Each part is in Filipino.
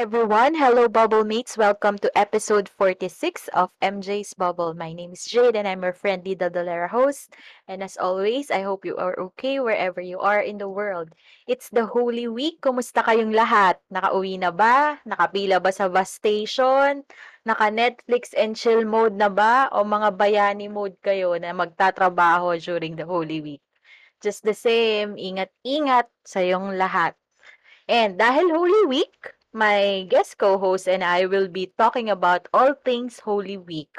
Everyone. Hello, Bubble Mates. Welcome to episode 46 of MJ's Bubble. My name is Jade and I'm your friendly Dadalera host. And as always, I hope you are okay wherever you are in the world. It's the Holy Week. Kumusta kayong lahat? Nakauwi na ba? Nakapila ba sa bus station? Naka-Netflix and chill mode na ba? O mga bayani mode kayo na magtatrabaho during the Holy Week? Just the same, ingat-ingat sa yung lahat. And dahil Holy Week, my guest co-host and I will be talking about all things Holy Week.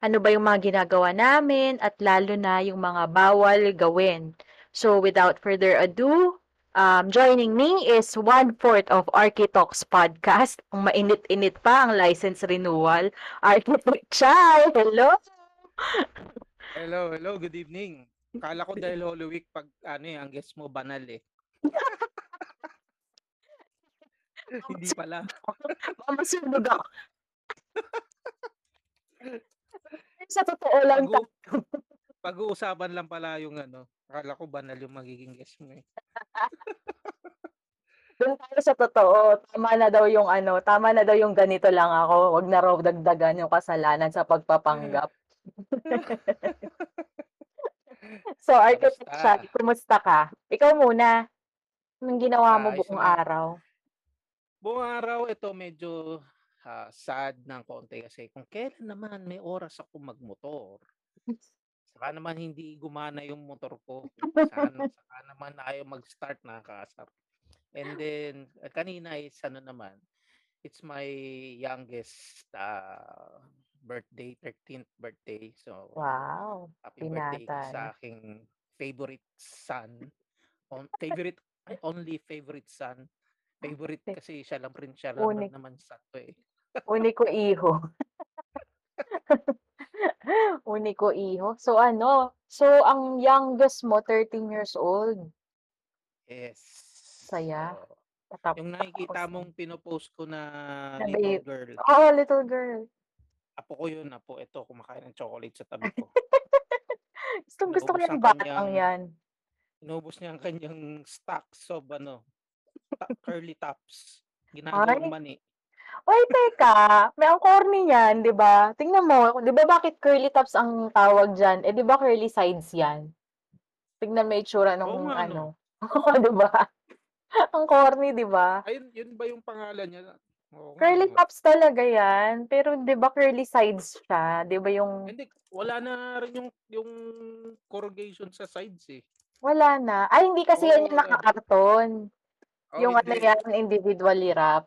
Ano ba yung mga ginagawa namin at lalo na yung mga bawal gawin. So without further ado, um, joining me is one-fourth of Architox podcast. Ang mainit-init pa ang license renewal. Architect Chai, hello! Hello, hello, good evening. Kala ko dahil Holy Week pag ano eh, ang guest mo banal eh. Hindi pala. Mamasunog ako. Sa totoo lang. Pag- Pag-uusapan lang pala yung ano. Akala ko banal yung magiging guest mo eh. Doon tayo sa totoo. Tama na daw yung ano, tama na daw yung ganito lang ako. Wag na raw dagdagan yung kasalanan sa pagpapanggap. so, Architect? Shai, kumusta ka? Ikaw muna. Anong ginawa mo Ayos buong naman. araw? Buong araw ito medyo ah, sad ng konti kasi kung kailan naman may oras ako magmotor. Saka naman hindi gumana yung motor ko. Saka, saka naman ayaw mag-start nakakasar. And then uh, kanina is ano naman, it's my youngest uh, birthday, 13th birthday. So Wow. happy birthday binata, sa aking favorite son. On, favorite only favorite son. Favorite Fa- kasi siya lang rin siya lang Unik. naman sa to eh. Uniko iho. Uniko iho. So ano? So ang youngest mo 13 years old. Yes. Saya. So, Patap- yung nakikita tapos- mong pinopost ko na Na little babe. girl. Oo, little girl. Apo ko yun, apo. Ito, kumakain ng chocolate sa tabi ko. Gusto, gusto ko yung ang batang yan. Inubos niya ang kanyang stacks of ano, ta- curly tops. Ginagawang Ay. mani. Oy, teka. May ang corny yan, di ba? Tingnan mo, di ba bakit curly tops ang tawag dyan? Eh, di ba curly sides yan? Tingnan mo itsura Oo nung nga, ano. di ba? ang corny, di ba? Ayun, yun ba yung pangalan niya? Oo nga, Curly no. tops talaga yan. Pero di ba curly sides siya? Di ba yung... Hindi, wala na rin yung yung corrugation sa sides eh. Wala na. Ay, hindi kasi yan yung nakakarton. Oh, yung ano yan, individually wrap.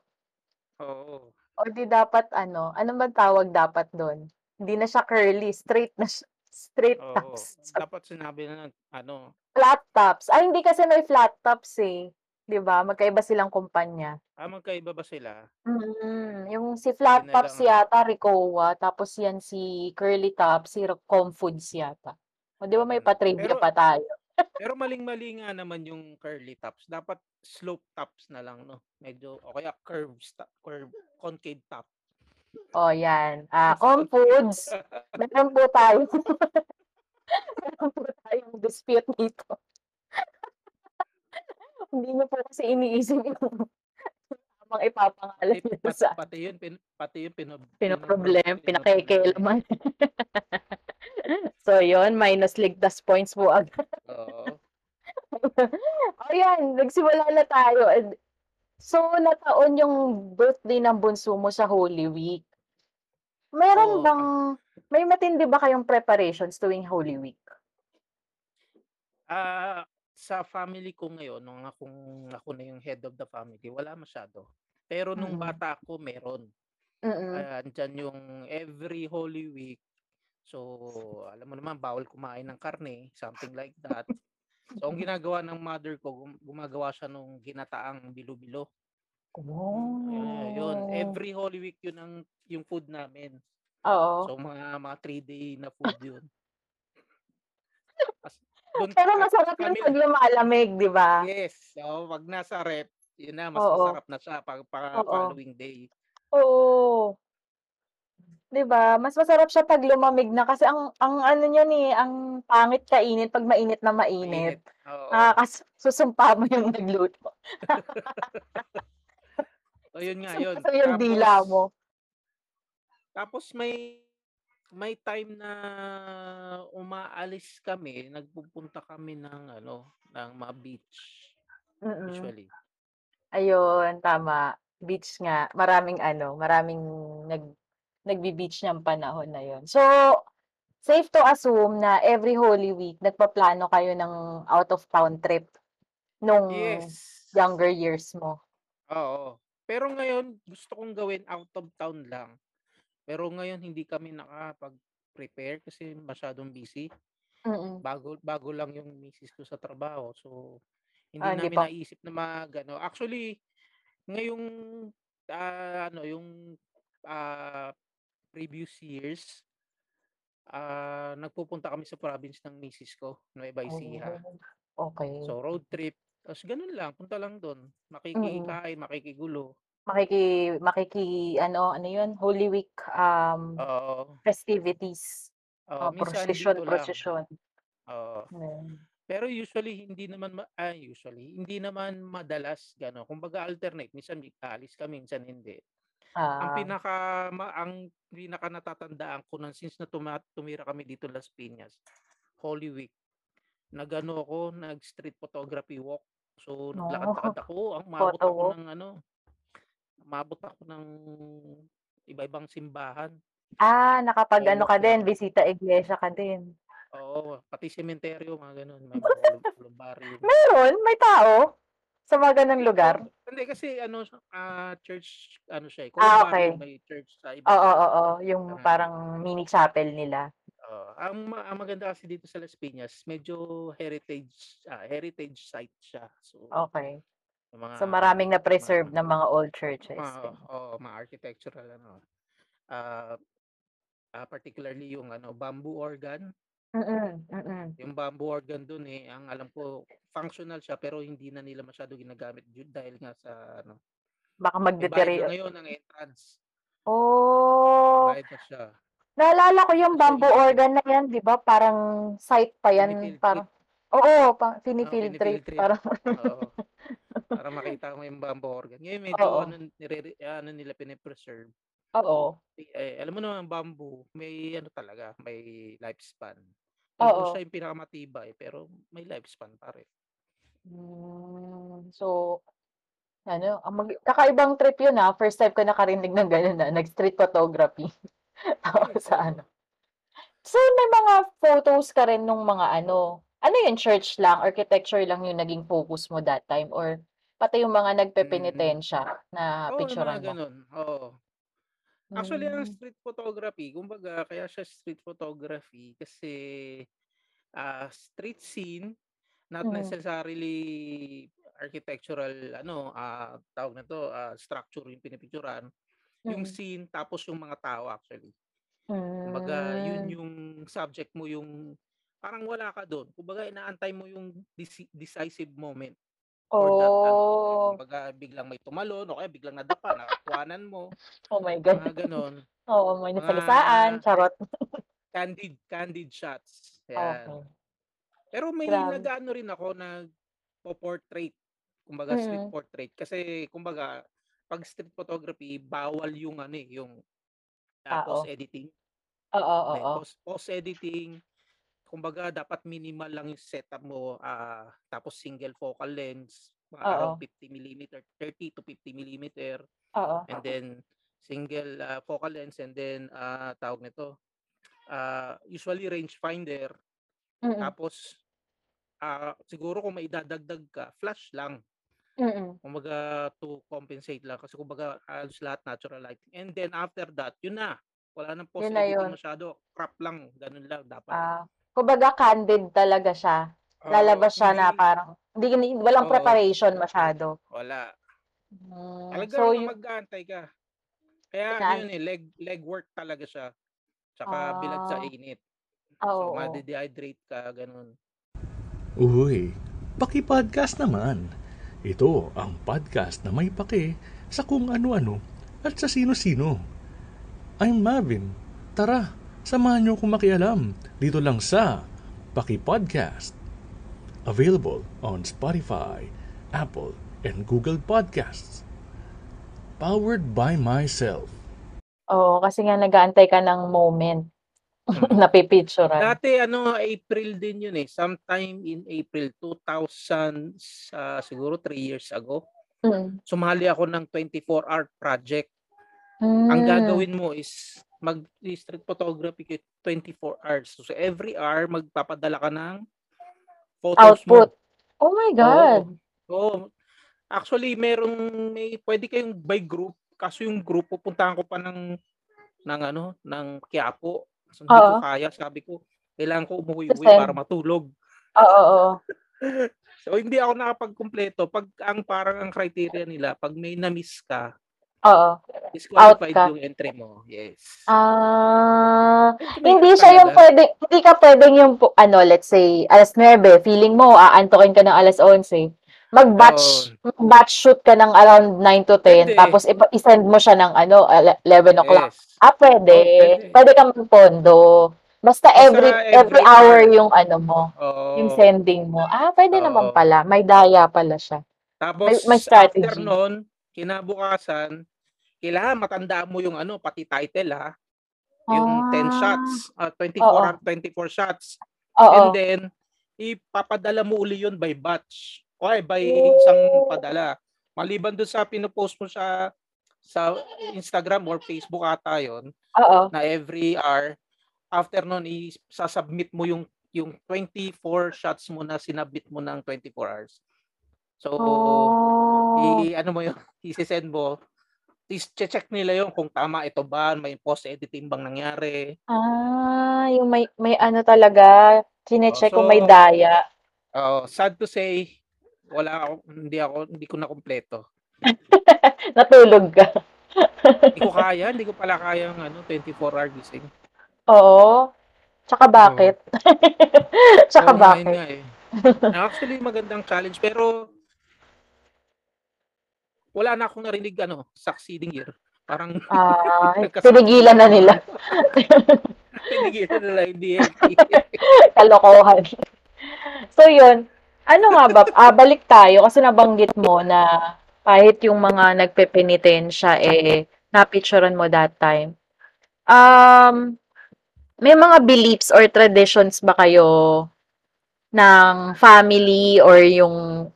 Oo. O di dapat ano, ano ba tawag dapat doon? Hindi na siya curly, straight na siya. Straight Oo. tops. Dapat sinabi na ano, Flat tops. Ay, hindi kasi may flat tops eh. 'Di ba? Magkaiba silang kumpanya. ah, magkaiba ba sila? Mm, yung si flat Yun tops lang. yata Ricoa, tapos yan si curly tops, si Comfoods yata. O di ba may Ganun. pa-trivia Pero- pa tayo? Pero maling-mali nga naman yung curly tops. Dapat slope tops na lang, no? Medyo, o kaya curve, sta- curve concave top. O yan. Ah, Comfoods. Meron po tayo. Meron po tayong dispute dito. Hindi niyo po kasi iniisip yung tamang ipapangalan pati, sa pati yun, pin, pati yun, pino, pinoproblem, pino- pinakikailaman. so, yon minus ligtas points po agad. Oo. Ayan, nagsimula na tayo. So, nataon yung birthday ng bunso mo sa Holy Week. Meron Oo, bang, may matindi ba kayong preparations tuwing Holy Week? Ah, sa family ko ngayon, nung akong ako na yung head of the family, wala masyado. Pero nung Mm. bata ako, meron. Mm-mm. Uh, andyan yung every Holy Week. So, alam mo naman, bawal kumain ng karne, something like that. So, ang ginagawa ng mother ko, gum- gumagawa siya nung ginataang bilo-bilo. Oh. Ayun, yun. Every Holy Week yun ang yung food namin. Oo. So, mga mga 3-day na food yun. As dun Pero masarap yun kami 'pag lumalamig, 'di ba? Yes, oo, 'pag nasa ref, yun na mas Oo. masarap na siya 'pag pa Oo. following day. Oo. 'Di ba, mas masarap siya 'pag lumamig na kasi ang ang ano niyan, eh, ang pangit kainin 'pag mainit na mainit. Mainit, oo. Nakakasu susumpa mo yung nagluto. Oh, yun nga yun. Sumasakit yung dila Tapos mo. tapos may may time na umaalis kami, nagpupunta kami ng ano, ng mga beach, Mm. usually. Ayun, tama. Beach nga, maraming ano, maraming nag nagbe-beach niyang panahon na yun. So, safe to assume na every Holy Week nagpaplano kayo ng out of town trip nung Yes. younger years mo? Oo. Pero ngayon gusto kong gawin out of town lang. Pero ngayon hindi kami nakakapag-prepare kasi masyadong busy. Mm. Bago bago lang yung misis ko sa trabaho. So, hindi Ah, namin pa naisip na mag-ano actually, ngayong, ah, ano yung, ah, previous years ah, nagpupunta kami sa province ng misis ko, Nueva Ecija. Oh, okey. So, road trip, tas ganun lang, punta lang Mm. makikikain, makikigulo. Makiki makiki-ano, ano yun, Holy Week, um, Oo. festivities. Minsan dito lang. prosesyon-prosesyon. Oo. Hmm. Pero usually hindi naman ma ay usually, hindi naman madalas gano'n. Kumbaga alternate, minsan aalis kami, minsan hindi. Ang Ah. pinaka ma ang pinakanatatandaan ko na since na tuma tumira kami dito Las Piñas, Holy Week, nag-ano ako, nag-street photography walk. So, Oh, naglakad-lakad ako, umabot photo ako walk. ng ano, umabot ako ng iba-ibang simbahan. Ah, nakapag-ano Walk-walk ka din, bisita iglesia ka din. Oo, pati sementeryo mga gano'n, may mga columbarium. Meron? May tao? Sa mga gano'ng lugar? Hindi kasi ano, ah, church ano siya, eh, Ah, columbarium, okey. may church sa Oo, ibabaw. oo, yung Ah. parang mini chapel nila. Oo, ang ma ang maganda kasi dito sa Las Piñas medyo heritage, ah, heritage site siya. So, Okey. yung mga So, maraming na-preserve na mga old churches mga din. oo, mga architectural ano, ah, ah, particularly yung ano, bamboo organ. Mm, mm. Yung bamboo organ dun, eh, ang alam ko functional siya pero hindi na nila masyado ginagamit dahil nga sa ano Baka may bayad na magdeterio ngayon ang entrance. Oh. Bayad na siya. Naalala ko yung bamboo ano organ na yan, 'di ba, parang site pa yan, parang oo, pa fini-field trip. parang Oo. Para makita mo yung bamboo organ. Ngayon medyo ano, Oo. nirere ano nila, pine-preserve. Oo. Eh, alam mo naman bamboo, may ano talaga, may lifespan. Although Oo. siya yung pinakamatibay, pero may lifespan pa rin. Hmm. So, ano, ang mag kakaibang trip yun, ah, first time ko nakarinig ng gano'n, ah, nag-street photography. Tapos sa ano So, may mga photos ka rin nung mga ano, ano yun, church lang, architecture lang yung naging focus mo that time or pati yung mga Mm. nagpepenitensya na Oo, yung mga picturan mo? gano'n, oo. Actually, ang Hmm. street photography, kumbaga kaya siya street photography kasi, ah, street scene, not Mm. necessarily architectural ano, ah, tawag nito, ah, structure yung pinipicturan. Yung Mm. scene tapos yung mga tao actually. Kumbaga yun yung subject mo, yung parang wala ka dun. Kumbaga inaantay mo yung deci decisive moment for that ano. Oh. Kumbaga biglang may tumalon o kaya biglang nadapa, nakuhanan mo, Oh my God. mga gano'n. Oo, may Mga nasagasaan, charot. candid candid shots, yan. Pero may Grabe. nag-aano rin ako, nagpo-portrait, kumbaga street Mm. portrait. Kasi kumbaga 'pag street photography bawal yung ano, eh, yung, ah, Tao. post-editing. Oo, May oo. post post-editing, kumbaga dapat minimal lang yung setup mo, ah, tapos single focal lens, mga around Oo. 50 millimeter, 30 to 50 millimeter, Oo. and then single, ah, focal lens and then, ah, tawag nito, ah, usually rangefinder. Mm. Tapos, ah, siguro kung may idadagdag ka, flash lang. Mm. Kumbaga to compensate lang kasi kumbaga halos lahat natural lighting. And then after that, yun na, wala ng Yun na post-editing yun. masyado, crop lang, gano'n lang dapat. Ah, kumbaga candid talaga siya. Oo, Lalabas siya na hindi parang hindi ni walang Oo. preparation masyado. Wala. Hmm, Talagang so yu mag-aantay ka. Kaya ano yun, eh, leg legwork talaga siya. Tsaka bilad sa Ah. init. Ah, So, oo. made-dehydrate ka, ganun. Uy, paki-podcast naman. Ito ang podcast na may pake sa kung ano-ano at sa sino-sino. I'm Mavin. Tara, samahan niyo akong makialam dito lang sa Paki Podcast. Available on Spotify, Apple, and Google Podcasts. Powered by myself. Oo, kasi nga nag-aantay ka ng moment Mm. na pipicturean. Dati, ano, April din yun eh. Sometime in April 2000, sa siguro 3 years ago, Mm. sumali ako ng 24-hour project. Ang Mm. gagawin mo is mag-street photography ka 24 hours. So, every hour, magpapadala ka ng photos Output. mo. Oh my God. Oo. Actually, merong, may, pwede kayong by group. Kaso yung group, pupuntahan ko pa ng, ng ano, ng Quiapo. So, hindi ko Oo. kaya. Sabi ko, kailangan ko umuwi To uwi send. para matulog. Oo. So, hindi ako nakapag-kumpleto. Pag ang parang ang criteria nila, pag may na-miss ka, Oo. disqualified ka. yung entry mo. Yes. Ah, hindi siya yung pwede, hindi ka pwedeng yung, pu- ano, let's say, alas 9, feeling mo, aantokin ka ng alas 11. Mag-batch, batch shoot ka ng around 9 to 10, Pwede. tapos ipa- isend mo siya ng, ano, ele- 11 o'clock. Yes. Ah, pwede. Oh, pwede. Pwede ka magpondo. Basta Basta every, every every hour hour. yung ano mo, Oo. yung sending mo. Ah, pwede naman Oo. pala. May daya pala siya. Tapos, May- may strategy. after nun, kinabukasan, kailangan matandaan mo yung ano, pati title ha. Yung 10 Ah. shots, uh, 24 Oo. or 24 shots. Oo. And then, ipapadala mo uli yun by batch. O ay, by isang Oh. padala. Maliban doon sa pinopost mo sa sa Instagram or Facebook ata Oo. na every hour, after nun, isasubmit mo yung yung 24 shots mo na sinabit mo ng 24 hours. So, Oh. i ano mo yun, i-send mo, is check nila yung kung tama ito ba, may post editing bang nangyari. Ah, yung may may ano talaga, chine-check kung may so- daya. Oh, sad to say, wala ako, hindi ako, hindi ko na kumpleto. Natulog ka. Hindi ko kaya, hindi ko pala kaya yung ano, 24 hour gising. Oo. Tsaka bakit? Tsaka Oo nga, yun bakit? nga eh. Actually, magandang challenge, pero wala na akong narinig ano, succeeding year. Parang nagkasakit pinigilan na nila. pinigilan nila, hindi eh. Kalokohan. So yun, ano nga ba, ah, balik tayo kasi nabanggit mo na kahit yung mga nagpepenitensya eh napicturean mo that time. Um, may mga beliefs or traditions ba kayo ng family or yung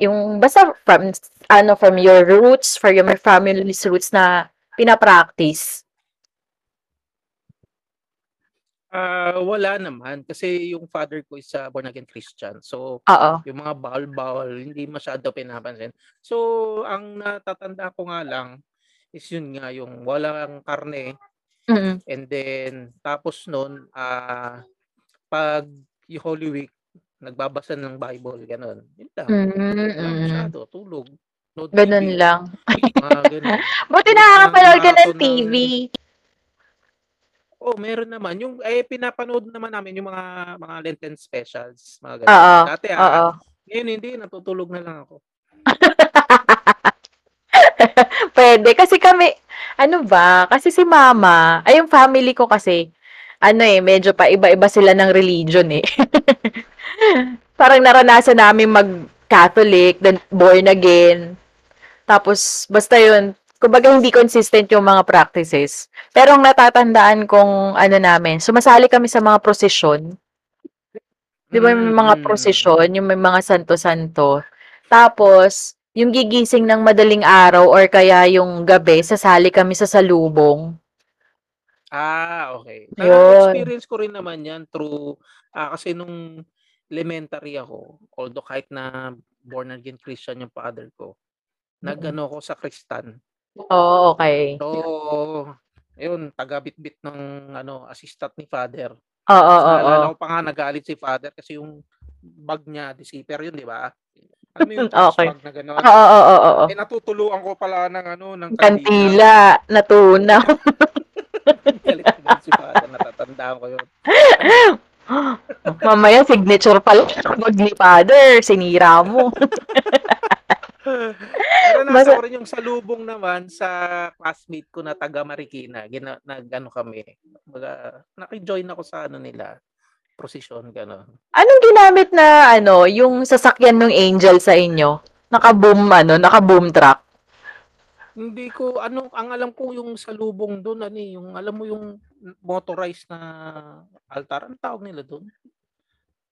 yung basta from ano from your roots, from your family's roots na pinapractice? Ah, wala naman kasi yung father ko is a born again Christian. So Oo. yung mga bawal-bawal hindi masyado pinapansin. So ang natatanda ko nga lang is yun nga yung walang karne Mm. and then tapos noon ah pag yung Holy Week nagbabasa ng Bible ganun. Yun lang. Wala mm. masyado tulog. Nood Ganun TV, lang. Mga ganun. Buti nakakapanood ka ng TV. Oh, meron naman. Yung eh pinapanood naman namin yung mga mga Lenten specials, mga ganun. Oo. Dati Oo. ah, ngayon hindi natutulog na lang ako. Pwede. Kasi kami, ano ba, kasi si mama, ay yung family ko kasi, ano eh, medyo pa iba-iba sila ng religion eh. Parang naranasan namin mag-Catholic, then born again. Tapos, basta yun, kumbaga hindi consistent yung mga practices. Pero ang natatandaan kong ano namin, sumasali kami sa mga prosesyon. Di ba may mga Mm, prosesyon, yung may mga santo-santo. Tapos, yung gigising ng madaling araw or kaya yung gabi, sasali kami sa salubong. Ah, okay. Yun. Na-experience ko rin naman yan through, ah, kasi nung elementary ako, although kahit na born again Christian yung father ko, nag-ano ako sa Kristan. Oo, okay. So, yun, taga-bit-bit ng ano, assistant ni father. Oo, oo, oo. Naalala ko pa nga nagalit si father kasi yung bag niya, deceiver yun, di ba? Alam mo yung Okay. bag na gano'n? Oo, oo, oo, oo. Eh, natutuluan ko pala ng ano, ng Kantila, natunaw. Galit na si Father, natatandaan ko yun. Mamaya signature pala pag ni Father, sinira mo. Pero nasa ko rin yung salubong naman sa classmate ko na taga Marikina. Gina, nag, ano kami, baga, nakijoin ako sa ano nila, prosesyon, gano'n. Anong ginamit na ano, yung sasakyan ng Angel sa inyo? Naka-boom ano, naka-boom truck. Hindi ko, ano, ang alam ko yung salubong doon, ano eh, yung, alam mo yung motorized na altar, ano tawag nila doon?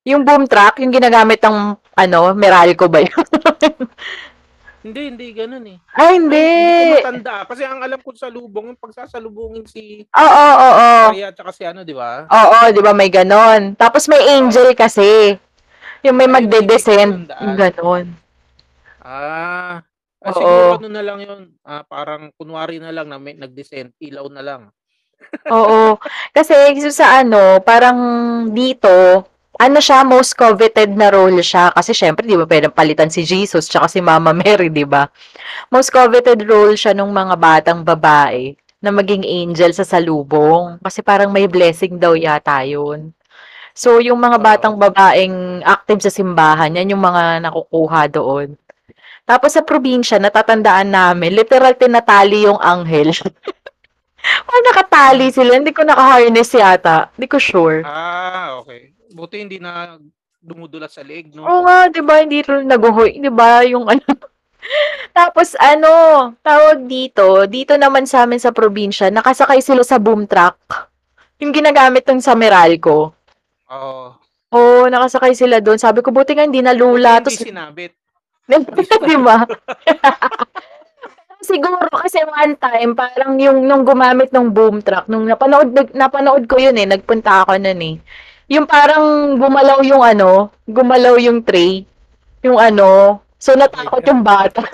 Yung boom truck, yung ginagamit ng ano, Meralco ba yun? Hindi, hindi, ganun eh. Ay, hindi. Hindi ko matanda. Kasi ang alam ko sa lubong, yung pagsasalubungin si Oo, oo, oo. Maria at saka si ano, di ba? Oo, di ba may ganon. Tapos may angel kasi. Yung may Ay, magde-descend. ganon. Ah, ah, Oo. siguro ano na lang yun. Ah, parang kunwari na lang na may nag-descend, ilaw na lang. Oo. Kasi sa ano, parang dito, ano siya, most coveted na role siya. Kasi syempre, di ba pwedeng palitan si Jesus tsaka si Mama Mary, di ba? Most coveted role siya nung mga batang babae na maging angel sa salubong. Kasi parang may blessing daw yata yun. So, yung mga batang babaeng active sa simbahan, yan yung mga nakukuha doon. Tapos sa probinsya, natatandaan namin, literal tinatali yung anghel. Parang nakatali sila. Hindi ko naka-harness yata. Hindi ko sure. Ah, okay. Buti hindi na dumudulas sa leeg, no? Oo nga, di ba? Hindi rin naguhoy. Di ba? Yung ano. Tapos ano, tawag dito, dito naman sa amin sa probinsya, nakasakay sila sa boom truck. Yung ginagamit ng sa Meralco. Oo. Oo, nakasakay sila doon. Sabi ko, buti nga hindi nalula. Hindi Tapos, sinabit. di ba? Siguro kasi one time, parang yung nung gumamit ng boom truck, nung napanood, napanood ko yun eh, nagpunta ako nun eh. Yung parang gumalaw yung ano, gumalaw yung tray. Yung ano, so natakot yung bata.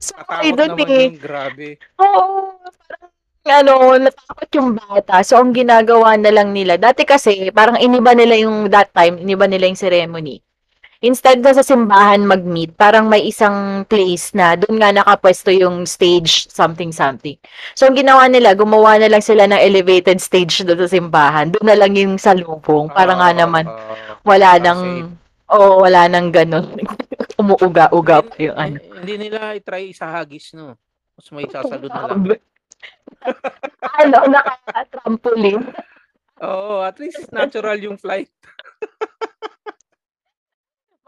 so, ay, Katakot dun naman eh. yung grabe. Oo, parang ano, natakot yung bata. So, ang ginagawa na lang nila, dati kasi, parang iniba nila yung, that time, iniba nila yung ceremony. Instead na sa simbahan mag-meet, parang may isang place na doon nga nakapwesto yung stage something something. So, ang ginawa nila, gumawa na lang sila ng elevated stage doon sa simbahan. Doon na lang yung salubong. Para nga naman, oo. wala para nang, oo, wala nang ganun. Umuuga-uga pa yung ano. Hindi, nila i-try sa hagis, no? Mas may sasalud na lang. ano, naka-trampoline. Oo, at least natural yung flight.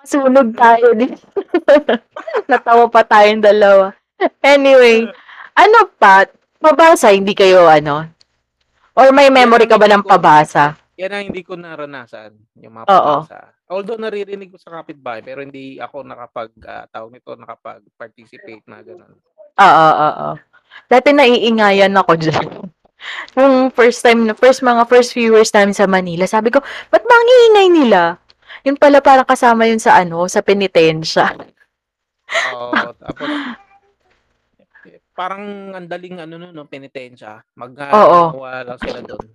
Masunog tayo din. Natawa pa tayong dalawa. Anyway, ano pa? Pabasa, hindi kayo ano? Or may memory ka ba ng pabasa? Yan ang hindi ko naranasan, yung mga Oo. pabasa. Although naririnig ko sa kapitbahay, pero hindi ako nakapag, ah, tawag nito, nakapag-participate na gano'n. Oo, oo, oo. Dati naiingayan ako dyan. Yung first time, first mga first few years namin sa Manila, sabi ko, ba't ba ang iingay nila? Yun pala parang kasama yun sa ano, sa penitensya. Oo, tapos, parang ang daling ano no, no penitensya. Mag Oo. wala lang sila doon.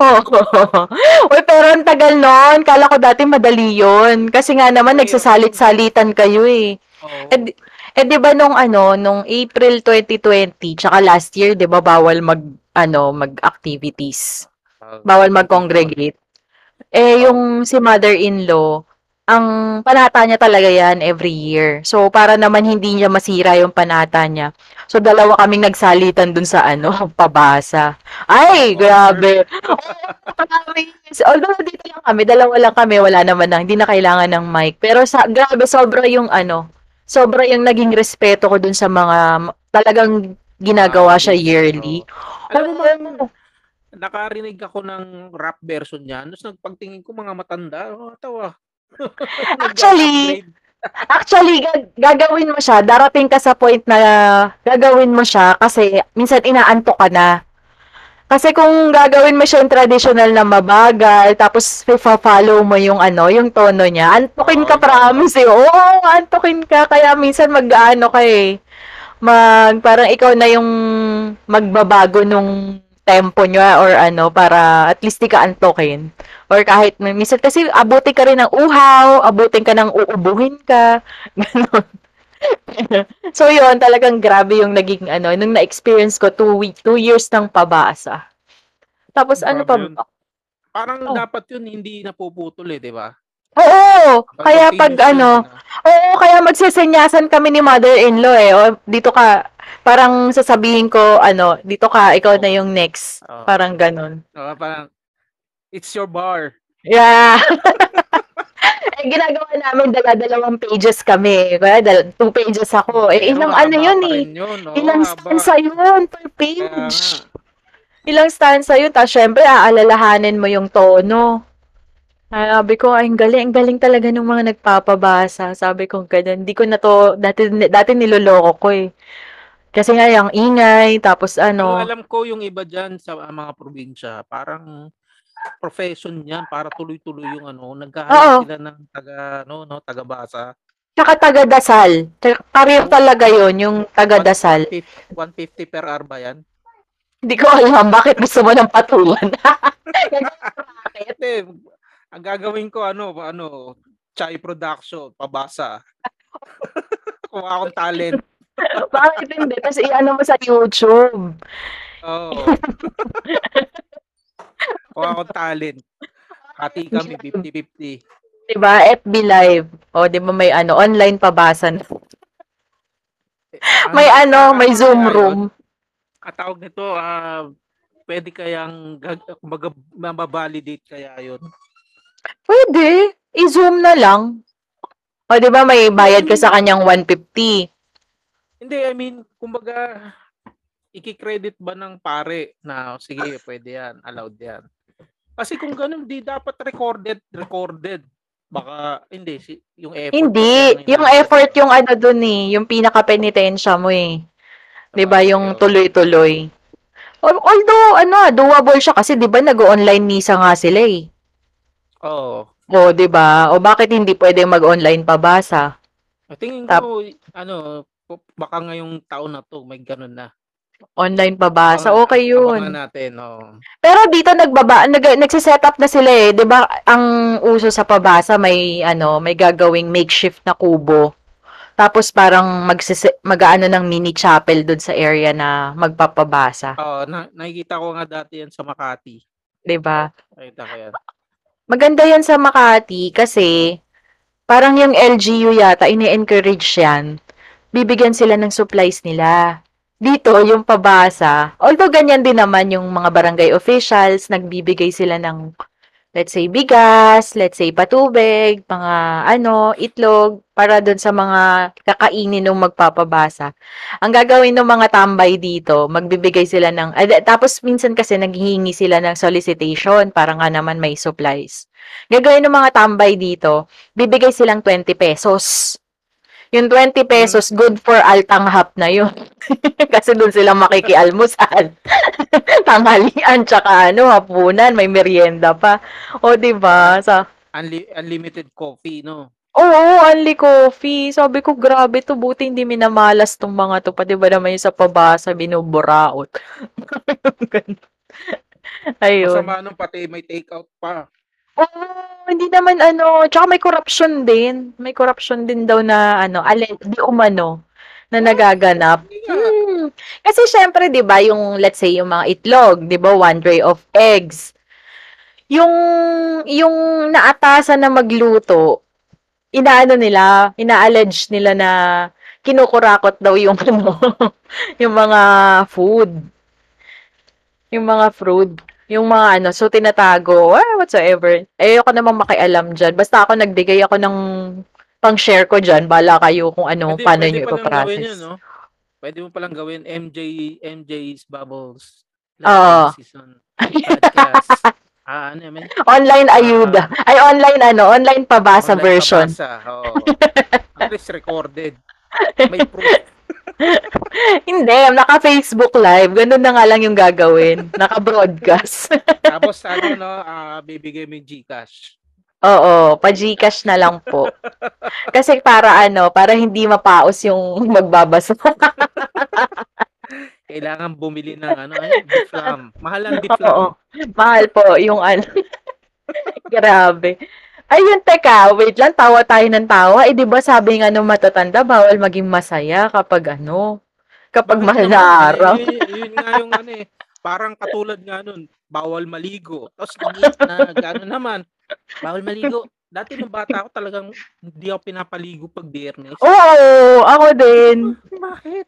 Oo. Uy, pero ang tagal nun. Kala ko dati madali yun. Kasi nga naman, nagsasalit-salitan kayo eh. Oo. Eh, eh, di ba nung ano, nung April 2020, tsaka last year, di ba, bawal mag, ano, mag-activities. Bawal mag-congregate. Eh, yung si mother-in-law, ang panata niya talaga yan every year. So, para naman hindi niya masira yung panata niya. So, dalawa kaming nagsalitan dun sa ano, pabasa. Ay, Oo. grabe. Although dito lang kami, dalawa lang kami, wala naman na, hindi na kailangan ng mic. Pero sa, grabe, sobra yung ano, sobra yung naging respeto ko dun sa mga, talagang ginagawa Ah, siya yearly. Alam mo nakarinig ako ng rap version niya. Tapos nagpagtingin ko mga matanda, oh, tawa. Actually. Actually, gag- gagawin mo siya. Darating ka sa point na gagawin mo siya kasi minsan inaantok ka na. Kasi kung gagawin mo siya yung traditional na mabagal, tapos follow mo yung ano, yung tono niya, antukin ka Oo, promise eh. Oo, antukin ka. Kaya minsan mag-ano ka eh. Mag, parang ikaw na yung magbabago nung tempo niya or ano, para at least di ka antukin. Or kahit, minsan kasi abutin ka rin ng uhaw, abutin ka ng uubuhin ka. Ganon. So yun, talagang grabe yung naging ano, nung na-experience ko two week, two years ng pabasa. Tapos ano pa Grabe yun. Parang Oh. dapat yun hindi napuputol eh, di ba? Oo, Dapat kaya pag ano, na- oo, kaya magsesenyasan kami ni mother-in-law eh. O, dito ka, parang sasabihin ko, ano, dito ka, ikaw na yung next. Oo. Parang ganun. Oo, parang, it's your bar. Yeah. eh, ginagawa namin dala-dalawang pages kami. Kaya dal- two pages ako. Eh, ilang ano yun eh. yun, oo, Ilang stanza yun per page. nga. Ilang stanza yun. Tapos syempre, aalalahanin mo yung tono. Sabi ko, ay, ang galing, ang galing talaga ng mga nagpapabasa. Sabi ko, ganun. Hindi ko na to, dati, dati niloloko ko eh. Kasi nga, yung ingay, tapos Pero ano, alam ko yung iba dyan sa uh, mga probinsya, parang profession yan para tuloy-tuloy yung ano, Oo. naghahanap sila ng taga no, no, taga-basa. tsaka taga-dasal. Career talaga yon yung taga-dasal. 150, 150 per hour ba yan? Hindi ko alam bakit gusto mo ng patulan. Hindi, ang gagawin ko ano, ano, chai production, pabasa. Kung akong talent. bakit hindi? Tapos i-ano mo sa YouTube. Oo. Kung akong talent. Hati kami 50-50. Diba? FB Live. O, di ba may ano, online pabasa na. May ano, may Zoom room. Ang tawag nito, ah, pwede kayang gag- kumbaga mababalidate kaya yun. Pwede. I-zoom na lang. O, di ba may bayad ka sa kanyang 150? Hindi, I mean, kumbaga, iki-credit ba ng pare na sige, pwede yan, allowed yan. Kasi kung ganun, di dapat recorded, recorded. Baka, hindi, si, yung effort. Hindi. Yung inaabot, effort diba? yung ano dun eh. Yung pinaka-penitensya mo eh. Di ba? Sabagay, Yung tuloy-tuloy. Al- Although, ano, doable siya kasi di ba nag-online misa nga sila eh. Oo. O, di ba? O bakit hindi pwede mag-online pabasa? Tingin Tap- ko, ano, baka ngayong taon na to, may ganun na. Online pabasa, Abangan- okay yun. natin, oo. Pero dito nagbaba, nag, nagsiset up na sila eh. 'Di ba? Ang uso sa pabasa may ano, may gagawing makeshift na kubo. Tapos parang magsisi, mag-aano ng mini chapel doon sa area na magpapabasa, Oo, na, nakikita ko nga dati yan sa Makati. 'di ba? Nakita ko yan. Maganda 'yan sa Makati kasi parang yung LGU yata ini-encourage 'yan. Bibigyan sila ng supplies nila. Dito, yung pabasa, although ganyan din naman yung mga barangay officials, nagbibigay sila ng, let's say, bigas, let's say, patubig, mga ano, itlog, para doon sa mga kakainin ng magpapabasa. Ang gagawin ng mga tambay dito, magbibigay sila ng, ah, da- tapos minsan kasi naghihingi sila ng solicitation, para nga naman may supplies. Gagawin ng mga tambay dito, bibigay silang 20 pesos. Yung 20 pesos, good for altanghap na yun. Kasi doon sila makikialmusal. Tanghalian, tsaka ano, hapunan, may merienda pa. O, di ba? Sa, Unli- unlimited coffee, no? Oo, only coffee. Sabi ko, grabe to. Buti hindi minamalas tong mga to. Pati ba naman yung sa pabasa, binuburaot. Ayun. Masama nung pati may takeout pa. Oo, hindi naman ano. Tsaka may corruption din. May corruption din daw na ano, alin, di umano, na nagaganap. Hindi nga. Hmm. Kasi syempre, 'di ba, yung let's say yung mga itlog, 'di ba, one tray of eggs. Yung yung naatasan na magluto, inaano nila, ina-allege nila na kinukurakot daw yung ano, yung mga food. Yung mga food. Yung mga ano, so tinatago, ah, whatsoever. Ayoko namang makialam dyan. Basta ako nagbigay ako ng pang-share ko dyan. Bala kayo kung ano, Pwede- paano pwede nyo ipaprocess. yun, no? Pwede mo palang gawin MJ MJ's Bubbles. Oo. Season podcast. ah, ano yun? Online ayuda. Ay, online ano, online pabasa Online version. pabasa, Oo. At least recorded. May proof. Hindi, naka-Facebook live. Ganun na nga lang yung gagawin. Naka-broadcast. Tapos ano, no, ah, bibigay mo yung Gcash. Oo, pa-Gcash na lang po. Kasi para ano, para hindi mapaos yung magbabasa. Kailangan bumili ng ano, ay, diflam. Mahal ang diflam. Oo. Mahal po yung ano. Grabe. Ayun, teka, wait lang, tawa tayo ng tawa. Eh, di ba sabi nga nung matatanda, bawal maging masaya kapag ano, kapag Bakit mahal na naman? araw. Eh, yun, yun nga yung ano eh. Parang katulad nga nun, bawal maligo. Tapos na gano'n naman, bawal maligo. Dati nung bata ako talagang hindi ako pinapaligo pag biyernes. Oo, ako din. Bakit?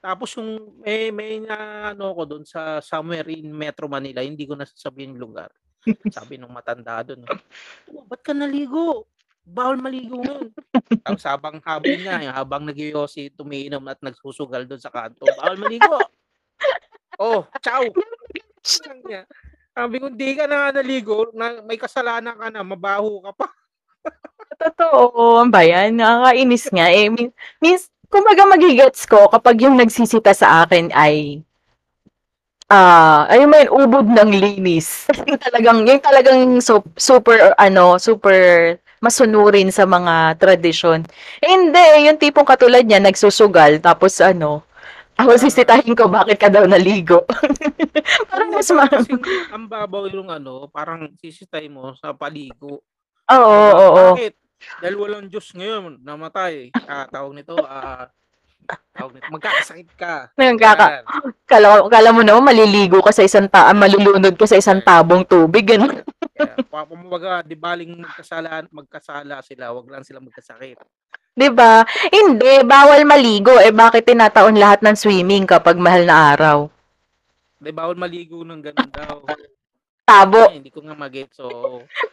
Tapos yung may may na ano ko doon sa somewhere in Metro Manila, hindi ko na sasabihin yung lugar. Sabi nung matanda doon, oh, ba't ka naligo? Bawal maligo ngayon. Tapos habang habang niya, yung habang nagyoyosi, tumiinom at nagsusugal doon sa kanto, bawal maligo. Oh, ciao. Sabi ko, hindi ka na naligo, na, may kasalanan ka na, mabaho ka pa. Totoo, ang bayan, nakakainis nga. Eh, min, means, kumbaga magigets ko kapag yung nagsisita sa akin ay ah ayun mo yun, ubod ng linis. yung talagang, yung talagang so, super, ano, super masunurin sa mga tradisyon. Eh, hindi, yung tipong katulad niya, nagsusugal, tapos ano, ako sisitahin ko, bakit ka daw naligo? parang mas ma... Ang babaw yung ano, parang sisitay mo sa paligo. Oo, oo, oo. Bakit? Dahil walang Diyos ngayon, namatay. Ah, tawag nito, ah, magkakasakit ka. Nagkaka, Yan. kala, kala mo naman maliligo ka sa isang ta, malulunod ka sa isang tabong tubig, ganun. Kaya, pa- kumbaga, di baling magkasala, magkasala sila, wag lang sila magkasakit. 'Di ba? Hindi, bawal maligo. Eh bakit tinataon lahat ng swimming kapag mahal na araw? Di bawal maligo ng ganun daw. Tabo, Ay, hindi ko nga mag-get. So,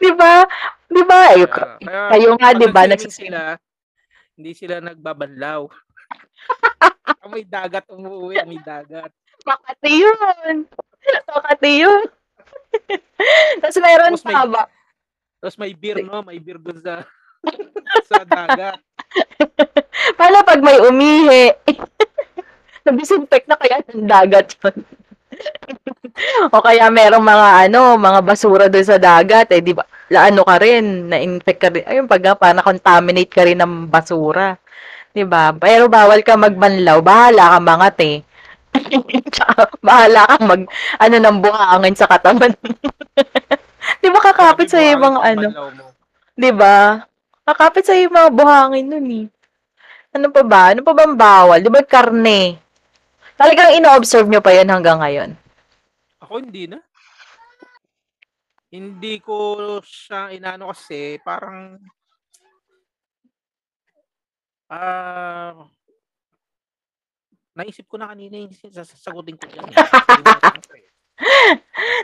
'di ba? 'Di ba? Ay, kaya, kaya kayo nga, 'di ba, nag-swimming nagsiswimming. sila, hindi sila nagbabanlaw. Ah, may dagat umuwi, may dagat. Makati 'yun. Makati 'yun. Tapos meron Tapos may- pa ba? Tapos may beer, no? May beer doon sa sa dagat. Paano pag may umihi? Nag-disinfect na kaya ng dagat yun. o kaya merong mga ano, mga basura doon sa dagat, eh di ba? La, ano ka rin, na-infect ka rin. Ayun, pag pa na-contaminate ka rin ng basura. 'Di ba? Pero bawal ka magbanlaw, bahala ka mangat eh. Tsaka bahala ka mag ano ng buhangin sa katawan. 'Di ba kakapit sa ibang ano? 'Di ba? Kakapit sa yung mga buhangin nun eh. Ano pa ba? Ano pa bang bawal? 'Di ba karne? Talagang ino-observe nyo pa yun hanggang ngayon. Ako hindi na. Hindi ko siya inano kasi parang ah naisip ko na kanina yung sasagutin ko dyan.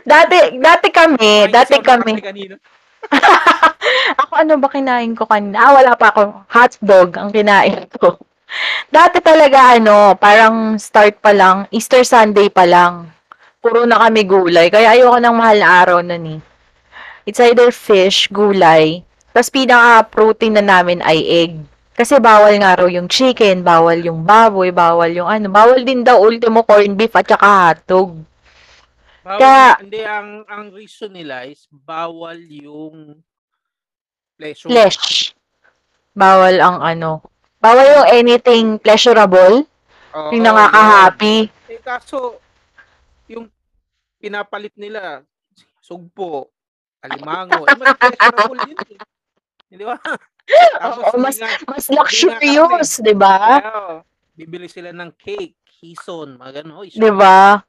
Dati, dati kami, kasi dati kami. Ako ano ba kinain ko kanina? Ah, wala pa ako. Hotdog ang kinain ko. Dati talaga ano, parang start pa lang, Easter Sunday pa lang. Puro na kami gulay. Kaya ayoko ng mahal na araw nun eh. It's either fish, gulay, tapos pinaka-protein na namin ay egg. Kasi bawal nga raw yung chicken, bawal yung baboy, bawal yung ano. Bawal din daw ultimo corned beef at saka hotdog. Bawal, Kaya- hindi, ang, ang reason nila is bawal yung pleasure. Flesh. Bawal ang ano. Bawal yung anything pleasurable, Oo, yung nakaka-happy. Eh, kaso, yung pinapalit nila, sugpo, alimango, eh, pleasurable yun eh. Di ba? Tapos, hindi mas, nga- mas luxurious, di ba? Oh, bibili sila ng cake, hison, mga gano'n. Di ba?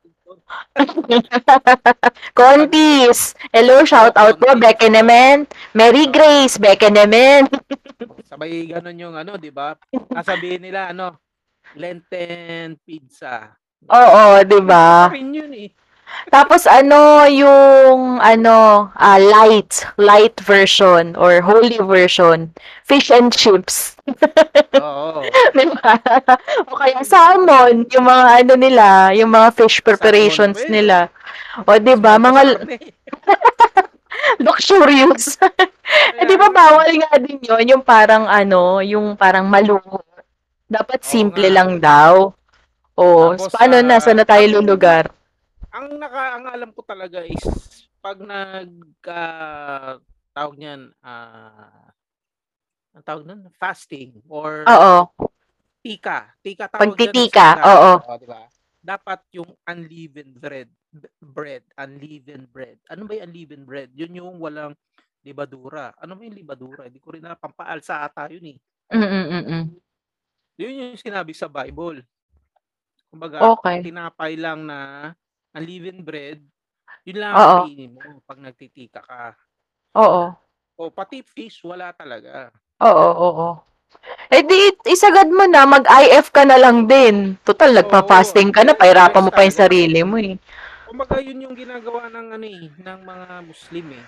Contis. Hello, shout out po, Bekenemen. Mary Grace, Bekenemen. Sabay gano'n yung ano, di ba? Nasabihin nila, ano, Lenten pizza. Oo, di ba? Yun eh. Tapos ano, yung ano, ah, light, light version or holy version, fish and chips. Oo. Di ba? o kaya salmon, yung mga ano nila, yung mga fish preparations Salmon, nila. O, di ba? Mga luxurious. Eh, di ba bawal nga din yun, yung parang ano, yung parang maluho. Dapat Oo simple nga. lang daw. O, Tapos, paano ah, na, saan na tayo lulugar? Ang naka ang alam ko talaga is pag nag ah, tawag niyan ah ang tawag nun, fasting or Oo. tika. Tika tawag Pagtitika, oo. Islam. di ba? Dapat yung unleavened bread, bread, unleavened bread. Ano ba yung unleavened bread? Yun yung walang libadura. Ano ba yung libadura? Hindi ko rin na pampaalsa ata yun eh. Mm, mm, mm, mm. Yun yung sinabi sa Bible. Kumbaga, Okay. tinapay lang na unleavened bread, yun lang Oo. ang kainin mo pag nagtitika ka. Oo. O pati fish, wala talaga. Oo, oo. Eh di, isagad mo na, mag-IF ka na lang din. Total, nagpa-fasting ka na, pahirapan mo pa yung sarili mo eh. Kumbaga, yun yung ginagawa ng ano eh, ng mga Muslim eh.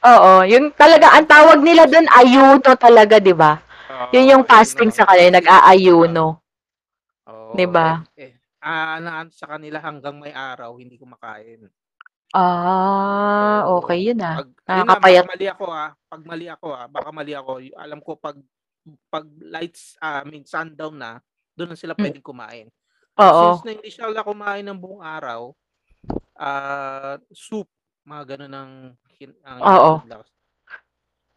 Oo, yung talaga, ang tawag nila doon, ayuno talaga, di ba? Oo, Yun yung fasting ang sa kanila, nag-aayuno. Oo, Di ba? Eh, ah, ano, sa kanila hanggang may araw, hindi kumakain. Ah, Oo. okay yun ah. Pag, yun na, mali ako ah. Pag mali ako ah, baka mali ako. Alam ko pag pag lights, ah, I mean sundown na, doon na sila Hmm. pwedeng kumain. Oo. Since na hindi sila kumain ng buong araw, ah, soup, mga ganun ang ang Oo.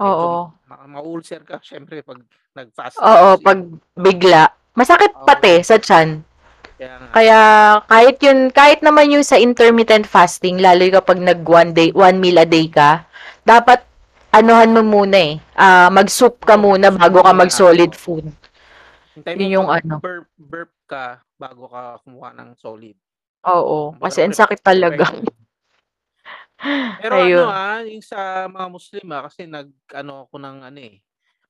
Oo. Ma- ma-ulcer ka syempre pag nag-fast. Oo, pag bigla. Masakit Oo. pati sa tiyan. Kaya kahit yun, kahit naman yung sa intermittent fasting, lalo yung kapag nag one day, one meal a day ka, dapat anuhan mo muna eh. Ah, mag-soup ka muna bago ka mag-solid oo. food. hintay mo yung ano. burp, burp ka bago ka kumuha ng solid. Oo, kasi ang sakit talaga. Pero Ayun. ano ah, yung sa mga Muslim ah, kasi nag ano ako ng ano eh,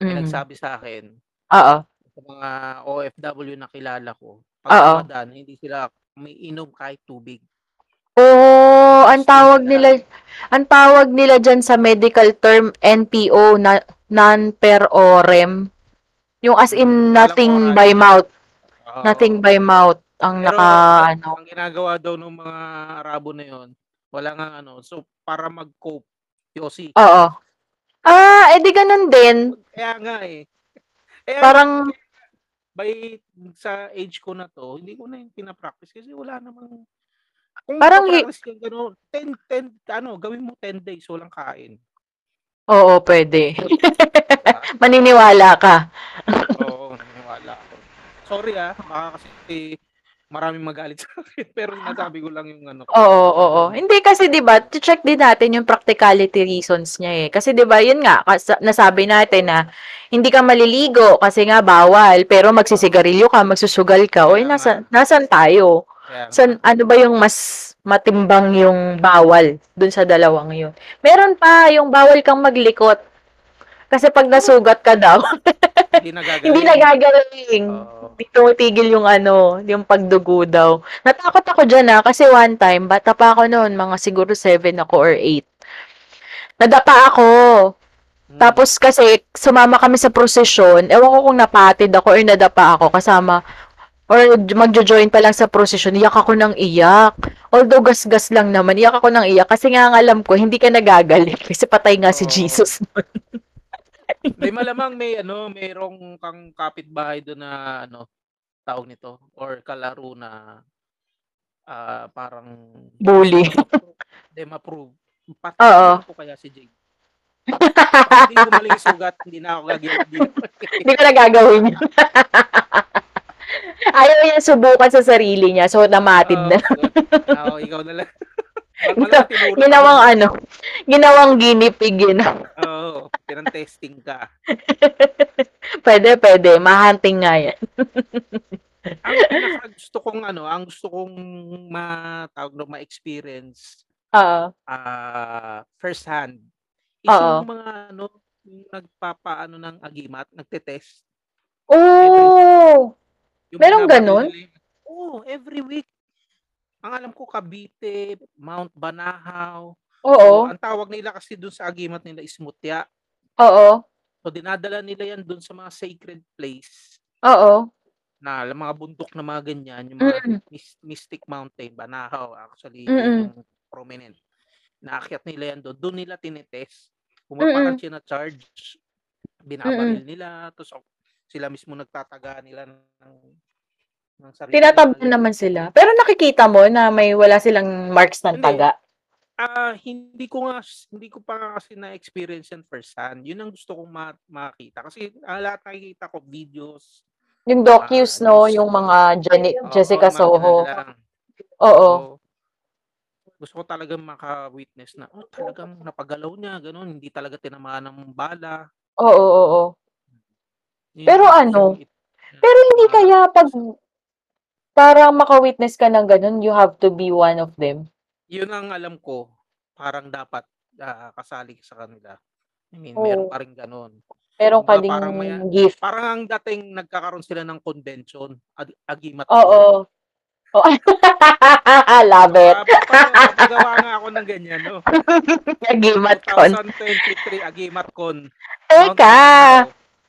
may Mm. nagsabi sa akin Oo. sa mga OFW na kilala ko, Oo. pag Ramadan, hindi sila may inom kahit tubig. Oo, ang tawag nila. ang tawag nila dyan sa medical term NPO na non per orem. Yung as in nothing nga by mouth, Oo. nothing by mouth ang Pero naka ano. ang ginagawa daw ng mga Arabo na yon, wala nga ano, so para mag-cope, Yossi. Oo. Ah, edi ganun din. Kaya nga eh. Kaya Parang by sa age ko na to, hindi ko na yung pinapractice kasi wala namang kung Parang practice ka gano'n, 10, 10, ano, gawin mo 10 days, walang kain. Oo, pwede. Maniniwala ka. Oo, naniniwala ako. Sorry ah, baka kasi maraming magalit sa akin, pero nasabi ko lang yung ano. ko. Oo, oo. Hindi kasi 'di ba, check din natin yung practicality reasons niya eh. Kasi 'di ba, yun nga kas- nasabi natin na hindi ka maliligo kasi nga bawal, pero magsisigarilyo ka, magsusugal ka. Oy, nasa nasan tayo? Nga. San ano ba yung mas matimbang yung bawal dun sa dalawang yun? Meron pa yung bawal kang maglikot. Kasi pag nasugat ka daw, hindi nagagaling. hindi nagagaling. Oo. Hindi tumitigil yung ano, yung pagdugo daw. Natakot ako dyan ah, kasi one time, bata pa ako noon, mga siguro 7 ako or 8. Nadapa ako. Hmm. Tapos kasi sumama kami sa prosesyon, ewan ko kung napatid ako or nadapa ako kasama or magjo-join pa lang sa prosesyon, iyak ako ng iyak. Although gas-gas lang naman, iyak ako ng iyak kasi nga ang alam ko, hindi ka nagagaling kasi patay nga si. Jesus. May malamang may ano, mayroong kang kapitbahay doon na ano, tawag nito or kalaro na ah, parang Bully. Hindi ma-prove. Pat Oo. ko kaya si Jake. Pag hindi gumaling yung sugat, hindi na ako gagawin. Hindi ko na gagawin yun. Ayaw niya subukan sa sarili niya, so namatid na. Oo, ikaw na lang. Ginawang ano, ginawang guinea pig yun. Oo, pinang-testing ka. pwede, pwede. Mahunting nga yan. Ang pinaka gusto kong ano, ang gusto kong matawag no, ma-experience Oo. ah first hand is Oo. yung mga ano, nagpapaano ng agimat, nagte-test. Oh! Ganon? nila yung- Oo, every week. Ang alam ko, Cavite, Mount Banahaw. Oo. So, ang tawag nila kasi dun sa agimat nila is mutya. Oo. So, dinadala nila yan dun sa mga sacred place Oo. na mga bundok na mga ganyan, yung mga Mm. mys- mystic mountain, Banahaw, actually, Mm-mm. yun yung prominent. Naakyat nila yan doon. Doon nila tinetest. Pumapakan siya na charge. Binabaril nila. Tapos sila mismo nagtataga nila ng, ng sarili. Tinatablan nila. naman sila. Pero nakikita mo na may wala silang marks ng Hindi. taga. Ah, hindi ko nga hindi ko pa nga kasi na-experience yan first hand. Yun ang gusto kong ma- makita kasi ang lahat nakikita ko videos. Yung docus, Ah, no? Yung mga Jani- Oo, Jessica mga Soho. Oo. So, gusto ko talagang maka-witness na, oh, talagang napagalaw niya, ganun, hindi talaga tinamaan ng bala. Oo, oo, oo. Pero ano, Pero hindi Ah, kaya pag parang maka-witness ka ng ganun, you have to be one of them. yun ang alam ko, parang dapat ah, kasali ka sa kanila. I mean, meron Oo. pa rin ganun. Meron ka Kumbaga, ding parang gift. Parang ang dating nagkakaroon sila ng convention, ag- agimat. Oo. Oh. Love it. Uh, papagawa nga ako ng ganyan, no? Nagimat con. 2023 Agimat-Con. Teka,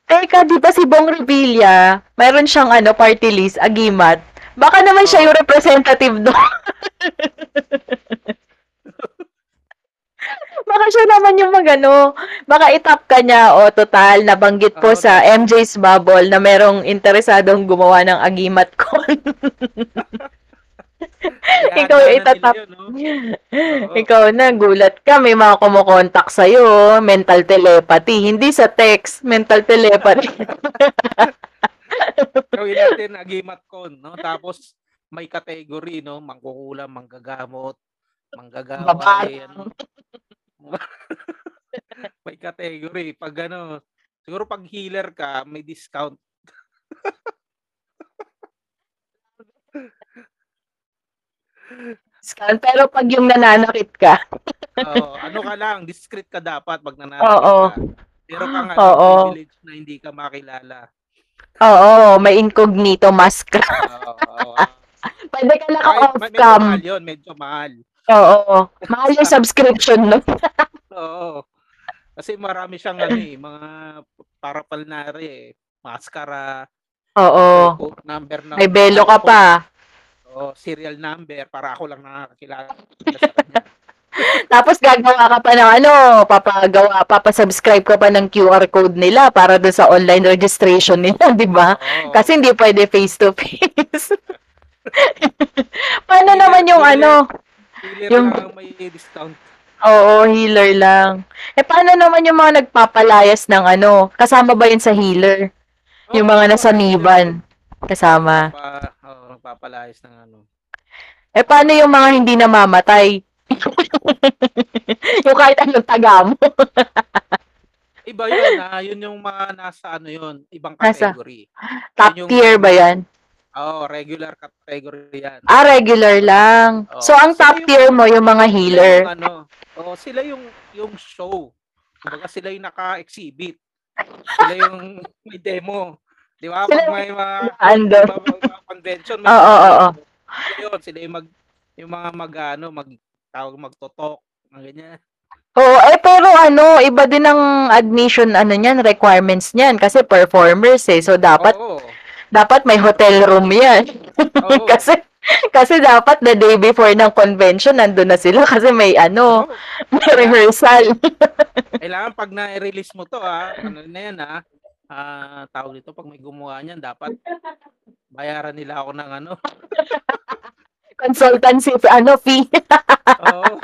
teka, di ba si Bong Revilla, mayroon siyang ano, party list, agimat. Baka naman siya yung representative doon. Baka siya naman yung magano, baka itap ka niya o total nabanggit po Oo, sa MJ's Bubble na merong interesadong gumawa ng agimat con. Ikaw yung itatap. Ikaw na, gulat ka. May mga kumukontak sa'yo. Mental telepathy. Hindi sa text. Mental telepathy. Gawin natin Agimat-Con, no? Tapos may category, no? Mangkukulam, manggagamot, manggagawa. Ano. may category. Pag ano, siguro pag healer ka, may discount. Scan. Pero pag yung nananakit ka, Oo, ano ka lang, discreet ka dapat pag nananakit Oo. ka. Pero kang ano, Oo. privilege na hindi ka makilala. Oo, may incognito mask. Oo, oo. Pwede ka Kahit naka-off medyo cam. mahal yun, medyo mahal. Oo. Mahal yung subscription, no? Oo. Kasi marami siyang ano eh, mga parapalnari eh. Maskara, Oo. code number ng May belo ka pa. O serial number para ako lang nakakakilala sa kanya. Tapos gagawa ka pa ng ano, papagawa, papasubscribe ka pa ng QR code nila para doon sa online registration nila, di ba? Oo. Kasi hindi pwede face to face. Paano Healer- naman yung healer- ano? Healer yung- lang may discount. Oo, healer lang. Eh, paano naman yung mga nagpapalayas ng ano? Kasama ba yun sa healer? Yung mga nasa. Niban? Kasama. Pa, oh, nagpapalayas ng ano. Eh, paano yung mga hindi namamatay? yung kahit anong taga mo. Iba yun ah, yun yung mga nasa ano yun, ibang Nasa- category. Top Yun yung- tier ba yan? Oo, regular category yan. Ah, regular lang. Oo. So, ang Sila top yung- tier mo, yung mga Sila healer. Yung, ano, oh, sila yung yung show. Kumbaga sila yung naka-exhibit. Sila yung may demo. Di ba? Sila Pag may mga, mga, mga convention, Oo, oo, oo. Sila yun, sila yung mag yung mga mag ano, mag tawag magtotok, ganyan. Oo, eh pero ano, iba din ang admission ano niyan, requirements niyan kasi performers eh. So dapat Oo. dapat may hotel room 'yan. Oo. kasi kasi dapat the day before ng convention nandun na sila kasi may ano, Oo. may rehearsal. Kailangan pag na-release mo to ah, ano na yan ah, ah, tawag dito pag may gumawa niyan dapat bayaran nila ako ng ano. Consultancy ano fee. Oo.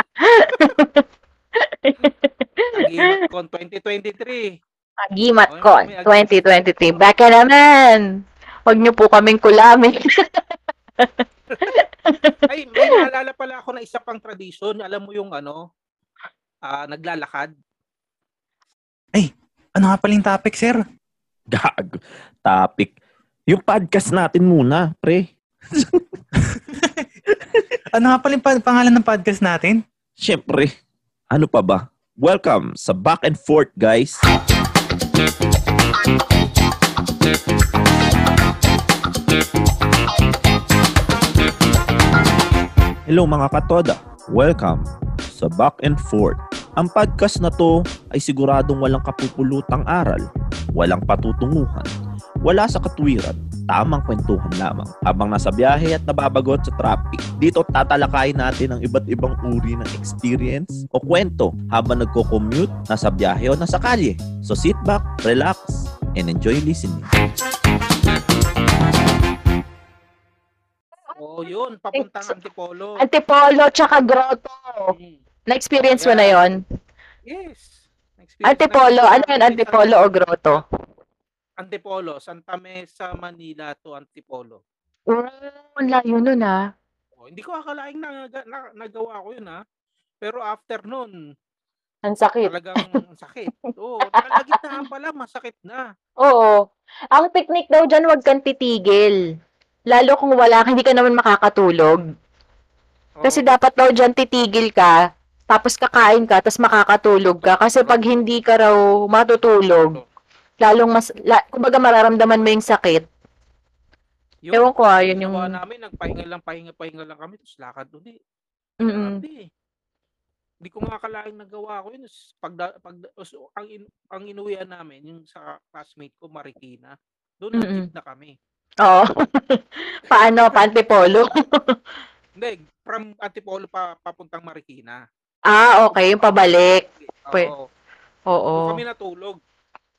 Agimat-Con 2023. Agimatcon Ay, may 2023. Baka naman. Huwag niyo po kaming kulamin. Ay, may naalala pala ako na isa pang tradisyon. Alam mo yung ano, ah, naglalakad. Ano nga pala yung topic, sir? Gag. Topic. Yung podcast natin muna, pre. Ano nga pala yung pa- pangalan ng podcast natin? Siyempre. Ano pa ba? Welcome sa Back and Forth, guys. Hello mga katoda. Welcome sa Back and Forth. Ang podcast na to ay siguradong walang kapupulutang aral, walang patutunguhan, wala sa katwiran, tamang kwentuhan lamang habang nasa biyahe at nababagot sa traffic. Dito tatalakayin natin ang iba't ibang uri ng experience o kwento habang nagko-commute, nasa biyahe o nasa kalye. So sit back, relax, and enjoy listening. Oo, yun, papuntang Antipolo. Antipolo tsaka Grotto. Mm. Na-experience mo na yon? Yes. Antipolo, natin ano yun? Antipolo o Grotto? Antipolo, Santa Mesa, Manila to Antipolo. Oh, ang layo nun ah. Oh, hindi ko akalaing na, na, nagawa ko yun ha. Pero after nun, Ang sakit. talagang sakit. Oo, kalagitnaan pala, masakit na. Oo. Ang technique daw dyan, huwag kang titigil. Lalo kung wala, hindi ka naman makakatulog. Oo. Kasi dapat daw dyan titigil ka, tapos kakain ka, tapos makakatulog ka. Kasi pag hindi ka raw matutulog, lalong mas, la, kumbaga mararamdaman mo yung sakit. Yung Ewan ko ah, yun yung... ginawa namin, nagpahinga lang, pahinga, pahinga lang kami, tapos lakad ulit. Mm-mm. Grabe. Hindi ko nga akalaing nagawa ko yun. Pag, pag, so, ang, in, ang inuwian namin, yung sa classmate ko, Marikina, doon nag-jeep na kami. Oo. Paano? Pantipolo? Hindi, from Antipolo pa papuntang Marikina. ah, okay. Yung pabalik. Oo. Oo. Doon kami natulog.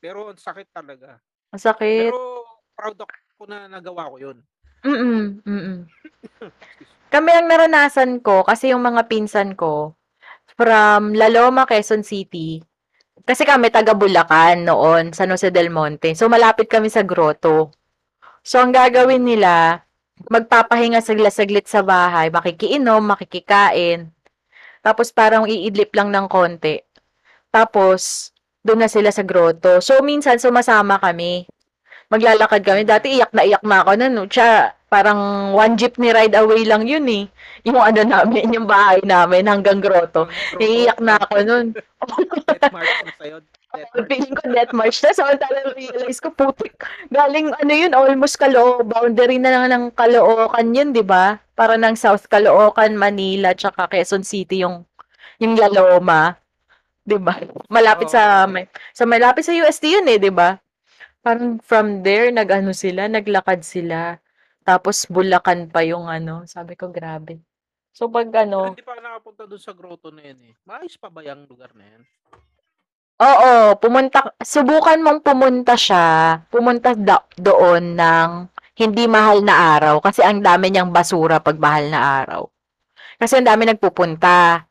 Pero ang sakit talaga. Ang sakit. Pero proud ako na nagawa ko yun. Mm-mm. Mm-mm. Kami ang naranasan ko, kasi yung mga pinsan ko, from Laloma, Quezon City, kasi kami taga Bulacan noon, San Jose del Monte. So, malapit kami sa grotto. So, ang gagawin nila, magpapahinga sila saglit sa bahay, makikiinom, makikikain. Tapos, parang iidlip lang ng konti. Tapos, doon na sila sa grotto. So, minsan, sumasama kami. Maglalakad kami. Dati, iyak na iyak na ako nun. no? Siya, parang one jeepney ride away lang yun eh. Yung ano namin, yung bahay namin hanggang grotto. Naiiyak na ako nun. Death march na sa'yo. Feeling ko death march na. So, talagang realize ko, putik. Galing, ano yun, almost Caloo, boundary na lang ng Caloocan yun, di ba? Para ng South Caloocan, Manila, tsaka Quezon City yung, yung Laloma. Di ba? Malapit sa, Oo. may, sa malapit sa UST yun eh, di ba? Parang from there, nag-ano sila, naglakad sila. Tapos, Bulacan pa yung ano. Sabi ko, grabe. So, pag Pero ano, hindi pa ako nakapunta doon sa grotto na yun eh. Maayos pa ba yung lugar na yan? Oo, pumunta, subukan mong pumunta siya, pumunta da- doon ng hindi mahal na araw kasi ang dami niyang basura pag mahal na araw. Kasi ang dami nagpupunta.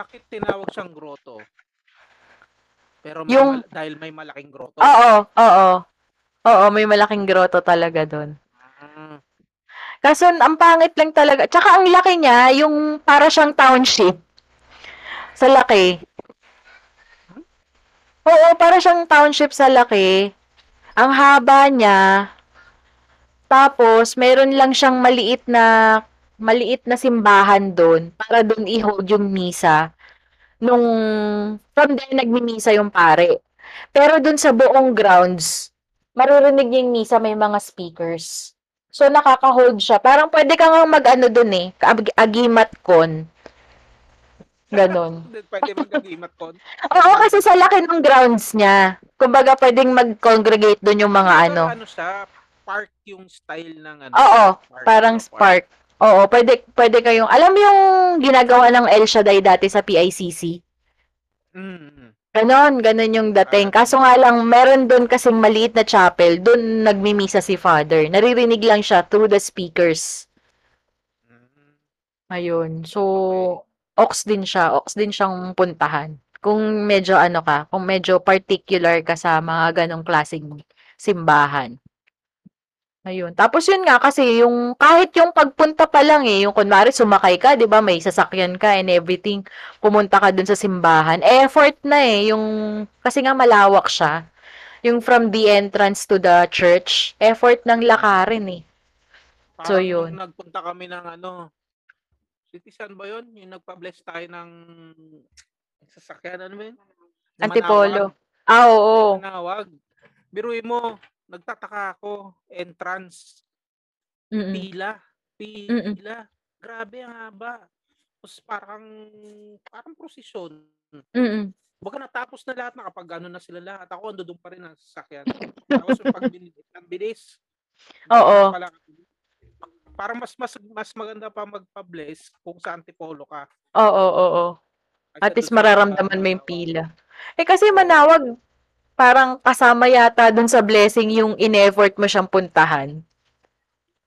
Bakit tinawag siyang grotto? Pero may Yung- mal- dahil may malaking grotto. Oo, oo. Oo, may malaking grotto talaga doon. Ah, Kaso ang pangit lang talaga. Tsaka ang laki niya, yung para siyang township. Sa laki. Oo, para siyang township sa laki. Ang haba niya. Tapos, meron lang siyang maliit na maliit na simbahan doon para doon i-hold yung misa. Nung from there nagmimisa yung pare. Pero doon sa buong grounds, maririnig niya yung misa may mga speakers. So, nakaka-hold siya. Parang pwede ka nga mag-ano dun eh. ag- Agimat con. Ganon. Pwede mag-agimat kon. Oo, kasi sa laki ng grounds niya. Kumbaga, pwedeng mag-congregate dun yung mga ano. Ano siya? Park yung style ng ano. Oo, park, Parang ano, spark. Oo, pwede, pwede kayong, alam mo yung ginagawa ng El Shaddai dati sa PICC? Mm, mm. Ganon, ganon yung dating. Kaso nga lang, meron doon kasing maliit na chapel. Doon nagmimisa si Father. Naririnig lang siya through the speakers. Mm. Ayun. So, ox din siya. Ox din siyang puntahan. Kung medyo ano ka, kung medyo particular ka sa mga ganong klaseng simbahan. Ayun. Tapos yun nga kasi yung kahit yung pagpunta pa lang eh, yung kunwari sumakay ka, 'di ba, may sasakyan ka and everything, pumunta ka dun sa simbahan. Effort na eh yung kasi nga malawak siya. Yung from the entrance to the church, effort ng lakarin eh. So, Parang yun. nung nagpunta kami ng ano, citizen ba yun? Yung nagpa-bless tayo ng sasakyan, ano ba yun? Antipolo. Ah, oo. Manawag. Biruin mo, nagtataka ako, entrance, Mm-mm. pila, pila. Grabe ang haba. Tapos parang, parang prosesyon. Mm-mm. Baga natapos na lahat, nakapag ano na sila lahat. Ako ando doon pa rin ang sasakyan. Tapos yung pagbilis, ang bilis. Oo. Pala- Parang mas mas mas maganda pa magpa-bless kung sa Antipolo ka. Oo, oo, oo. At least mararamdaman mo yung pila. Eh kasi manawag, parang kasama yata dun sa blessing yung in-effort mo siyang puntahan.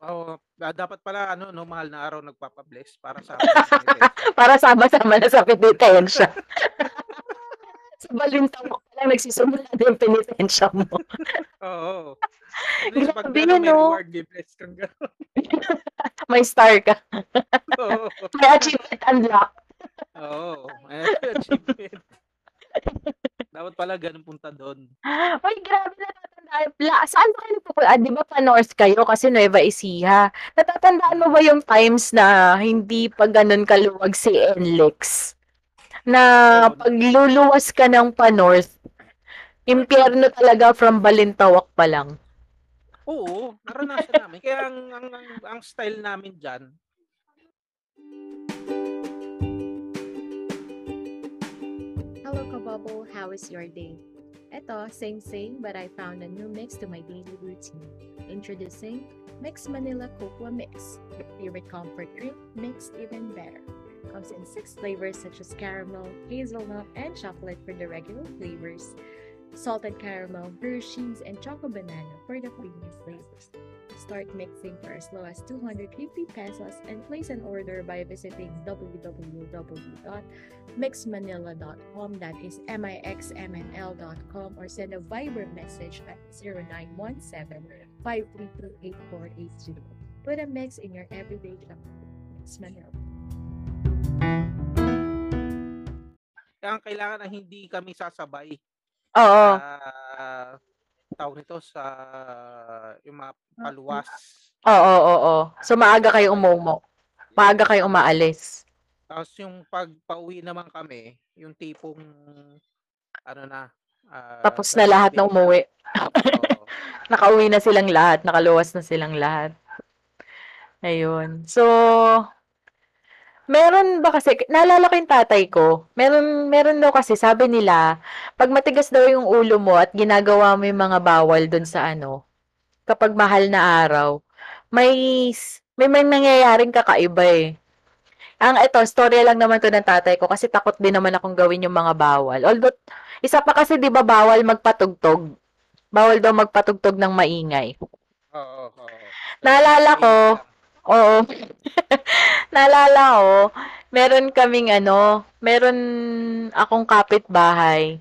Oo, ah, dapat pala ano no mahal na araw nagpapa-bless para sa Para sama-sama na sa penitensya. sa balintang mo lang nagsisimula na yung penitensya mo. Oo. Grabe yun, no? reward, may bless kang. May star ka. Oo. May achievement unlock. Oo. May achievement. Dapat pala ganun punta doon. Uy, grabe natatandaan. La, saan ba kayo pupunta? Ah, di ba pa north kayo kasi Nueva Ecija? Natatandaan mo ba yung times na hindi pa ganun kaluwag si NLEX? Na Oo. pag luluwas ka ng pa north, impyerno talaga from Balintawak pa lang. Oo, naranasan namin. Kaya ang, ang, ang, ang style namin dyan, Hello, Kabubble. How is your day? Eto, same same, but I found a new mix to my daily routine. Introducing Mix Manila Cocoa Mix. Your favorite comfort drink mixed even better. Comes in six flavors such as caramel, hazelnut, and chocolate for the regular flavors, salted caramel, Hershey's, and choco banana for the premium flavors. Start mixing for as low as 250 pesos and place an order by visiting www.mixmanila.com that is mixmnl.com or send a Viber message at 0917-532-8480. Put a mix in your everyday shop. Mix Manila. ang kailangan na hindi kami sasabay Oo. sa tawag nito sa yung mga paluwas. Oo, oo, oo. So maaga kayo umumo. Maaga kayo umaalis. Tapos yung pagpauwi naman kami, yung tipong ano na ah, Tapos na lahat na umuwi. Oo. Nakauwi na silang lahat. Nakaluwas na silang lahat. Ayun. So, meron ba kasi, naalala ko yung tatay ko, meron, meron daw kasi, sabi nila, pag matigas daw yung ulo mo at ginagawa mo yung mga bawal dun sa ano, kapag mahal na araw, may, may, may nangyayaring kakaiba eh. Ang ito, storya lang naman to ng tatay ko kasi takot din naman akong gawin yung mga bawal. Although, isa pa kasi 'di ba bawal magpatugtog? Bawal daw magpatugtog ng maingay. Oo, oo. Naalala ko, oo. Naalala ko, meron kaming ano, meron akong kapitbahay.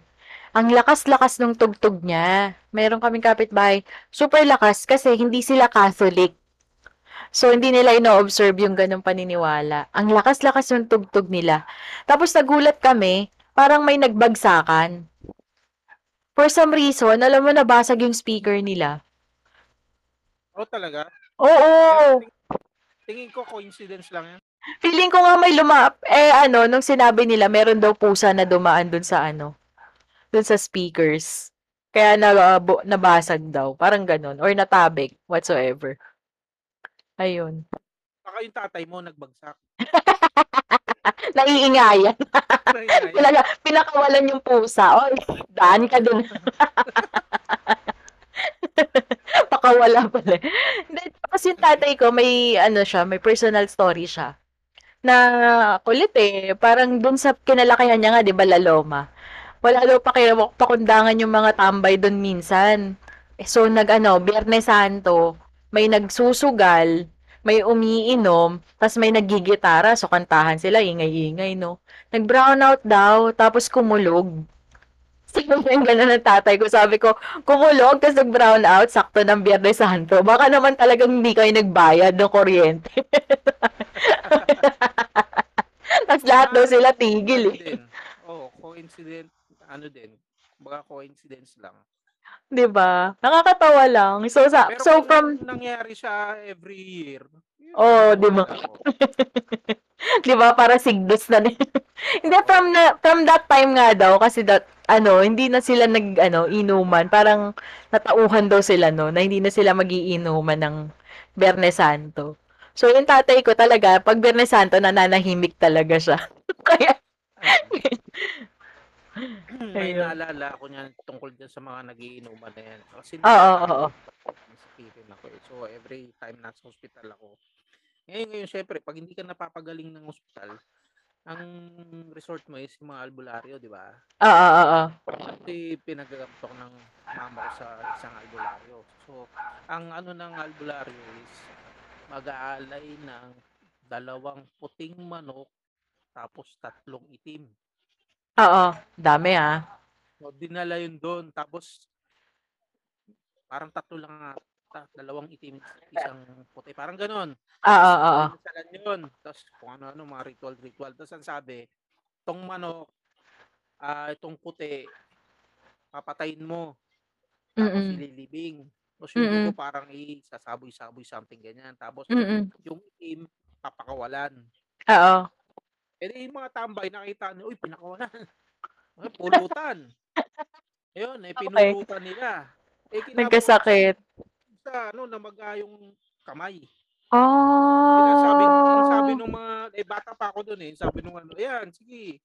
Ang lakas-lakas ng tugtog niya. Meron kaming kapitbahay. Super lakas kasi hindi sila Catholic. So, hindi nila ino-observe yung ganong paniniwala. Ang lakas-lakas ng tugtog nila. Tapos nagulat kami, parang may nagbagsakan. For some reason, alam mo, nabasag yung speaker nila. Oo talaga. Oo! Tingin ko coincidence lang yan. Feeling ko nga may luma... Eh, ano, nung sinabi nila, meron daw pusa na dumaan dun sa ano, dun sa speakers. Kaya na, bu- nabasag daw. Parang ganun. Or natabig, whatsoever. Ayun. Baka yung tatay mo nagbagsak. Naiingayan. Nangyayari. Talaga, pinakawalan yung pusa. Oy, daan ka dun. Pakawala pala. Hindi, Tapos yung tatay ko, may ano siya, may personal story siya. Na kulit eh. Parang dun sa kinalakihan niya nga, di ba, Laloma. Wala daw pa kaya pakundangan yung mga tambay dun minsan. Eh, So, nag ano, Biyernes Santo, may nagsusugal, may umiinom, tas may naggigitara, so kantahan sila, ingay-ingay, no? Nag-brown daw, tapos kumulog. Sabi yung gano'n ng tatay ko. Sabi ko, kumulog, tapos nag-brown out, sakto ng Biyernes Santo. Baka naman talagang hindi kayo nagbayad ng kuryente. tapos lahat daw sila tigil eh. Oo, coincident. Ano din. Baka coincidence lang. 'Di ba? Nakakatawa lang. So, sa, Pero so from, nangyari siya every year. Oo, di ba? di ba, para sigdos na din. hindi, from, na, from that time nga daw, kasi that, ano, hindi na sila nag, ano, inuman. Parang natauhan daw sila, no, na hindi na sila magiinuman ng Biyernes Santo. So, yung tatay ko talaga, pag Biyernes Santo, nananahimik talaga siya. Kaya, May Ayun. naalala ako niyan tungkol dyan sa mga nagiinuman na yan. Kasi Oo, oo, oo. Ako eh. So every time nasa hospital ako. Ngayon, ngayon syempre, pag hindi ka napapagaling ng hospital, ang resort mo is yung mga albularyo, di ba? oo, oo, oo. Kasi pinagagamit ako ng mama ko sa isang albularyo. So, ang ano ng albularyo is mag-aalay ng dalawang puting manok tapos tatlong itim. Oo, dami ah. So, dinala yun doon. Tapos, parang tatlo lang. Ta- dalawang itim, isang puti. Parang ganon. Oo, oo. Pinasalan yun. Tapos kung ano-ano, mga ritual-ritual. Tapos ang sabi, itong manok, ah itong puti, papatayin mo. Tapos Mm-mm. ililibing. Tapos yung Mm-mm. dugo parang isasaboy-saboy something ganyan. Tapos Mm-mm. yung itim, papakawalan. Oo. Eh di yung mga tambay, nakita nyo, uy, pinakawalan. Ay, pulutan. Ayun, eh, Okay. pinurutan nila. Eh, kinabukasan, Nagkasakit. Sa, ano, namaga yung kamay. Oh. Sinasabi, sabi nung mga, eh, bata pa ako doon eh. Sabi nung ano, ayan, sige.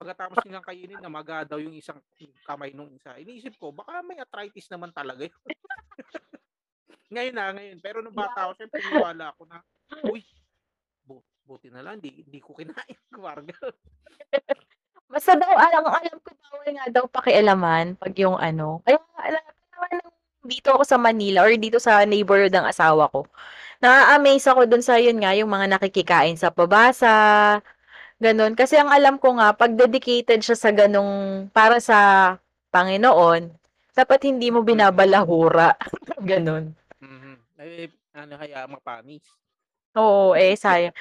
Pagkatapos nilang kainin, namaga daw yung isang kamay nung isa. Iniisip ko, baka may arthritis naman talaga yun. ngayon na, ngayon. Pero nung bata ako, syempre, niwala ako na, uy, bu- buti na lang, di, di ko kinain. Kumarga. Basta daw, alam, alam ko bawal nga daw pakialaman pag yung ano. Kaya, alam naman, nung dito ako sa Manila or dito sa neighborhood ng asawa ko. Na-amaze ako dun sa yun nga, yung mga nakikikain sa pabasa, ganun. Kasi ang alam ko nga, pag dedicated siya sa ganong, para sa Panginoon, dapat hindi mo binabalahura. ganun. Mhm. Eh, ano kaya, mapanis. Oo, eh, sayang.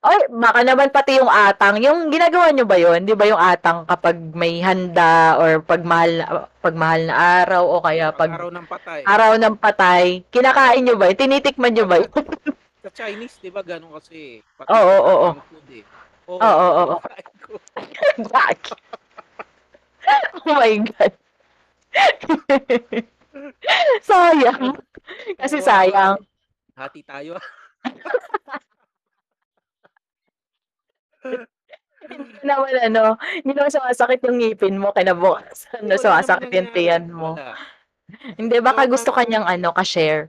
Ay, baka naman pati yung atang. Yung ginagawa nyo ba yun? Di ba yung atang kapag may handa or pag mahal na, araw o kaya Pag araw ng patay. araw ng patay, kinakain nyo ba yun? Tinitikman nyo ba yun? Sa Chinese, di ba, ganun kasi. Pati Oo, sa oo, oo. junk food eh. Oo, Oo, oo, oo. kinakain ko. Bakit? oh my God. sayang. Kasi Oo, sayang. Hati tayo. Hindi naman ano, hindi naman sumasakit yung ngipin mo kinabukasan. Ano, Wala sumasakit naman yung nangyari. tiyan mo. Wala. Hindi, baka gusto oo. kanyang ano, ka-share.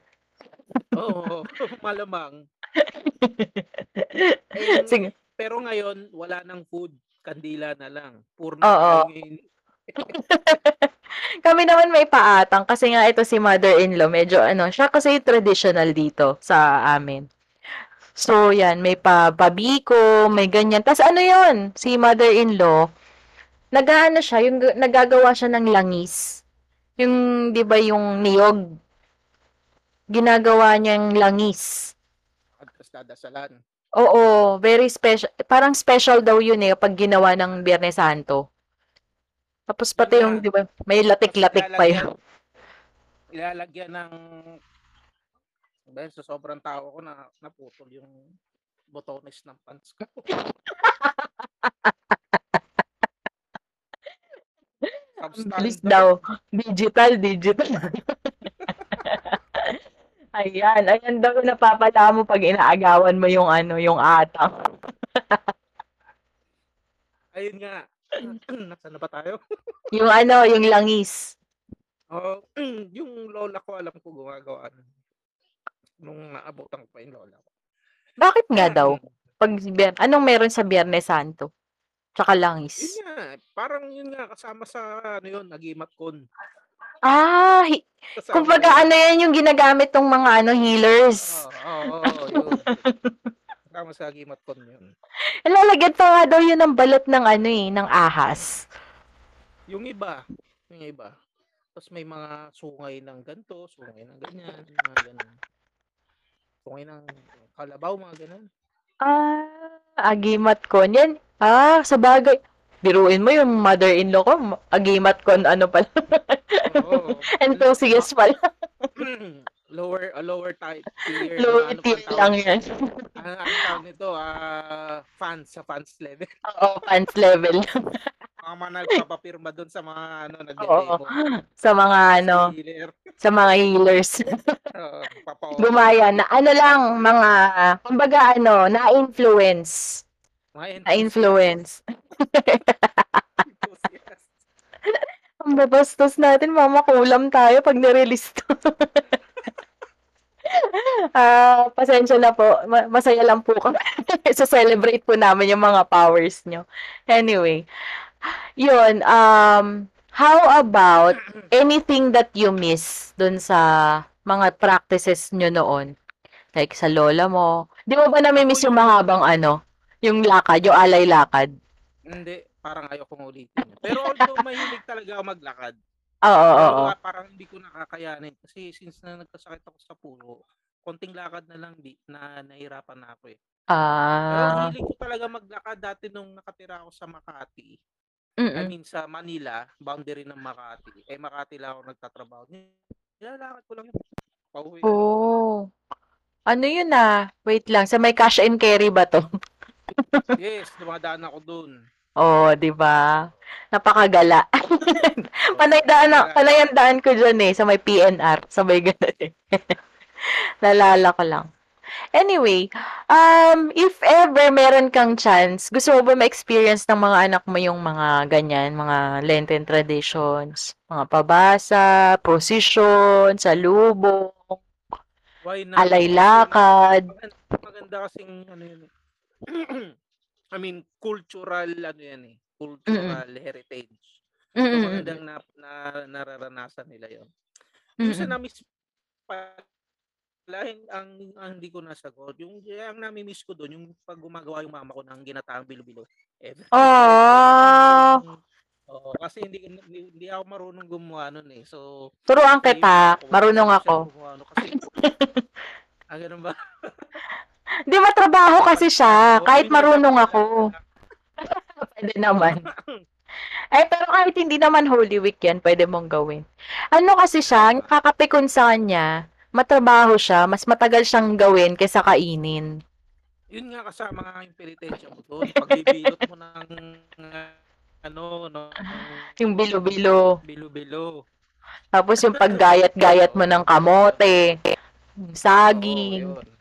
Oo, malamang. Eh, Sige. pero ngayon, wala nang food. Kandila na lang. Puro Oo. na tayo ngayon. Kami naman may paatang kasi nga ito si mother-in-law, medyo ano, siya kasi traditional dito sa amin. So, yan, may pa pabiko, may ganyan. Tapos ano yun, si mother-in-law, nag-ano siya, yung nagagawa siya ng langis. Yung, di ba, yung niyog, ginagawa niyang langis. At dadasalan. Oo, very special. Parang special daw yun eh, pag ginawa ng Biyernes Santo. Tapos pati yung, Yun di ba, may latik-latik pa yun. Ilalagyan ng dahil sa sobrang tao ko na naputol yung botones ng pants ko. Substandard. daw. Digital, digital. ayan, ayan daw napapala mo pag inaagawan mo yung ano, yung atang. Ayun nga. Nasaan na ba tayo? Yung ano, yung langis. Oh, yung lola ko alam ko gumagawa. Nung naabutan ko pa yung lola ko. Bakit nga daw? Pag, anong meron sa Biyernes Santo? Tsaka langis. Yun nga, parang yun nga kasama sa ano yun, nagimat kon. Ah, hi- Kasama kumbaga yun. ano yan yung ginagamit ng mga ano healers. Oo, oo, oo, yun. Kasama sa kon yun. Lalagyan pa nga daw yun ng balot ng ano eh, ng ahas. Yung iba, yung iba. Tapos may mga sungay ng ganto, sungay ng ganyan, mga ganun. Sungay ng kalabaw, mga ganun. Ah, agimat kon. Yan. Ah, sa bagay. Biruin mo yung mother-in-law ko. Agimat kon ano pala. Oo. Enthusiast pala. lower, a lower type tier. na Low ano tier lang yan. Ano ang tawag nito? Ah, fans sa fans level. Oo, fans level. Mga mga nagpapapirma doon sa mga ano Oo. nagde-demo. Sa mga ano, Healer. sa mga healers. Papa- Gumaya na. Ano lang, mga, kumbaga ano, na-influence. Na-influence. Ang babastos natin, mama, kulam tayo pag nirelease to. Ah, pasensya na po. Ma- masaya lang po kami. so celebrate po namin yung mga powers nyo. Anyway, yun, um, how about anything that you miss dun sa mga practices nyo noon? Like sa lola mo. Di mo ba nami-miss yung mahabang ano? Yung lakad, yung alay lakad? Hindi, parang ayaw kong ulitin. Pero although mahilig talaga ako maglakad, Oo, oo, Pero oo. parang hindi ko nakakayanin kasi since na nagkasakit ako sa puso, konting lakad na lang di na nahirapan na ako eh. Pero Ah, hilig ko talaga maglakad dati nung nakatira ako sa Makati. I mm. mean sa Manila, boundary ng Makati. Eh Makati lang ako nagtatrabaho. Nilalakad ko lang yun. Pauwi. Oh. Ano yun ah? Wait lang, sa may cash and carry ba to? Yes, dumadaan ako dun. Oh, 'di ba? Napakagala. Panay daan na, panay ang daan ko dyan eh, sa may PNR, sa may ganun eh. Nalala ko lang. Anyway, um, if ever meron kang chance, gusto mo ba ma-experience ng mga anak mo yung mga ganyan, mga Lenten traditions, mga pabasa, procession, salubong, Why not? alay Kasi lakad. Maganda, maganda kasing ano yun eh. I mean, cultural ano yan eh. Cultural heritage. So, Mm, mm, magandang na, na, nararanasan nila yon. mm, Minsan mm. na-miss pala, hin- ang, ang hindi ko nasagot. Yung, ang nami-miss ko doon, yung pag gumagawa yung mama ko ng ginataang bilo-bilo. Every Aww. Oo, kasi hindi, hindi, hindi ako marunong gumawa nun eh. So, Turuan kita, ako, marunong hindi ako. gumawa Kasi, ah, ganun ba? Di matrabaho kasi siya, kahit marunong ako-. Pwede naman. Eh, pero kahit hindi naman Holy Week yan, pwede mong gawin. Ano kasi siya, ang kakapikon sa kanya, matrabaho siya, mas matagal siyang gawin kaysa kainin. Yun nga kasama nga yung mo doon. Pagbibilot mo ng ano, no, Yung bilo-bilo. bilo-bilo. Tapos yung paggayat-gayat mo ng kamote, saging. Oo, yun.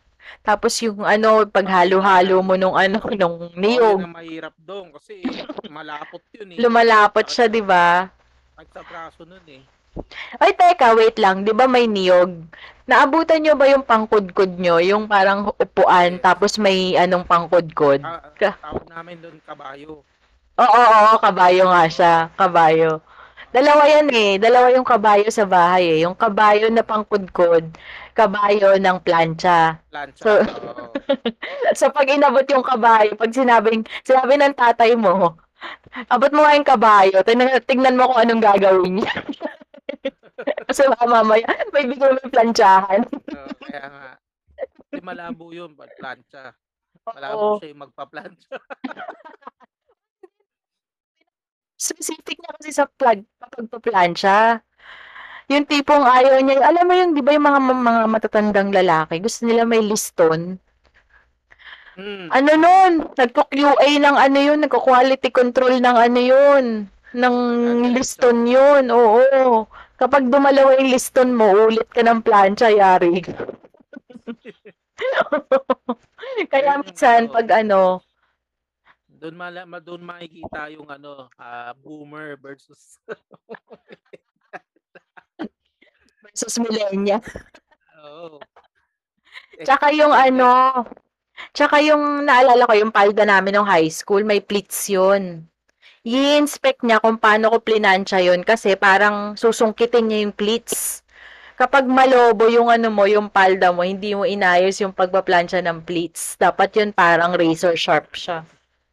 Tapos yung ano, paghalo-halo mo nung ano, nung niyog. ang mahirap doon kasi malapot yun eh. Lumalapot siya, di ba? At sa braso nun eh. Ay, teka, wait lang. Di ba may niyog? Naabutan nyo ba yung pangkudkod nyo? Yung parang upuan, tapos may anong pangkudkod? Ah, Ka- tawag namin doon kabayo. Oo, oo, oo, kabayo nga siya. Kabayo. Dalawa yan eh. Dalawa yung kabayo sa bahay eh. Yung kabayo na pangkudkod, kabayo ng plancha. Plancha. So- oo. So, pag inabot yung kabayo, pag sinabing, sinabi ng tatay mo, abot mo nga yung kabayo, tingnan, tingnan mo kung anong gagawin niya. Kasi baka mamaya, may mo yung planchahan. Oo, kaya nga. Di malabo yun, pag plancha. Oo. Malabo siya yung magpa-plancha. specific niya kasi sa plug, pagpaplansya. Yung tipong ayaw niya, alam mo yung, di ba yung mga, mga matatandang lalaki, gusto nila may liston. Hmm. Ano nun? Nagko-QA ng ano yun, nagko-quality control ng ano yun, ng liston yun, oo. Kapag dumalawa yung liston mo, ulit ka ng plancha, yari. Kaya minsan, pag ano, Doon mala, ma, doon makikita yung ano, ah, boomer versus versus millennial. Oo. Tsaka yung ano, tsaka yung naalala ko, yung palda namin ng high school, may pleats yun. I-inspect niya kung paano ko plinansya yun kasi parang susungkitin niya yung pleats. Kapag malobo yung ano mo, yung palda mo, hindi mo inayos yung pagpaplansya ng pleats. Dapat yun parang razor sharp siya.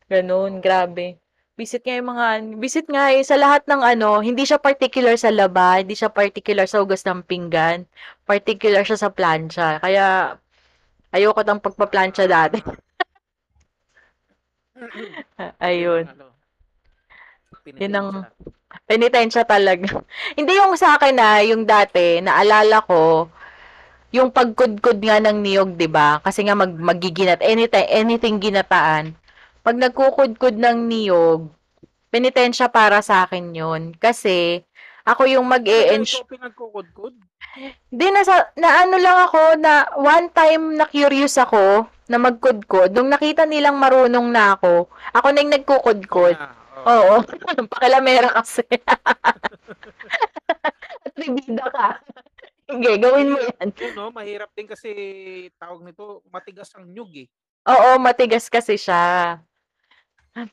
Ganun, grabe. Visit nga yung mga, visit nga eh, sa lahat ng ano, hindi siya particular sa laba, hindi siya particular sa hugas ng pinggan, particular siya sa plancha. Kaya, ayoko tang pagpa-plancha dati. Ayun. Ano, Yun ang- pinitensya. Penitensya talaga. Hindi yung sa akin na, yung dati, naalala ko, yung pagkudkod nga ng niyog, 'di ba? Kasi nga mag magiginat anything anything ginataan. Pag nagkukudkod ng niyog, penitensya para sa akin 'yun. Kasi ako yung mag e ikaw pinagkukudkod? Di nasa na ano lang ako na one time na curious ako na magkudkod. Nung nakita nilang marunong na ako, ako na yung nagkukudkod. Na, oo. Pakilamera kasi. Atribida ka. Sige, gawin mo yan. Yun, no, mahirap din kasi tawag nito, matigas ang nyug eh. Oo, matigas kasi siya.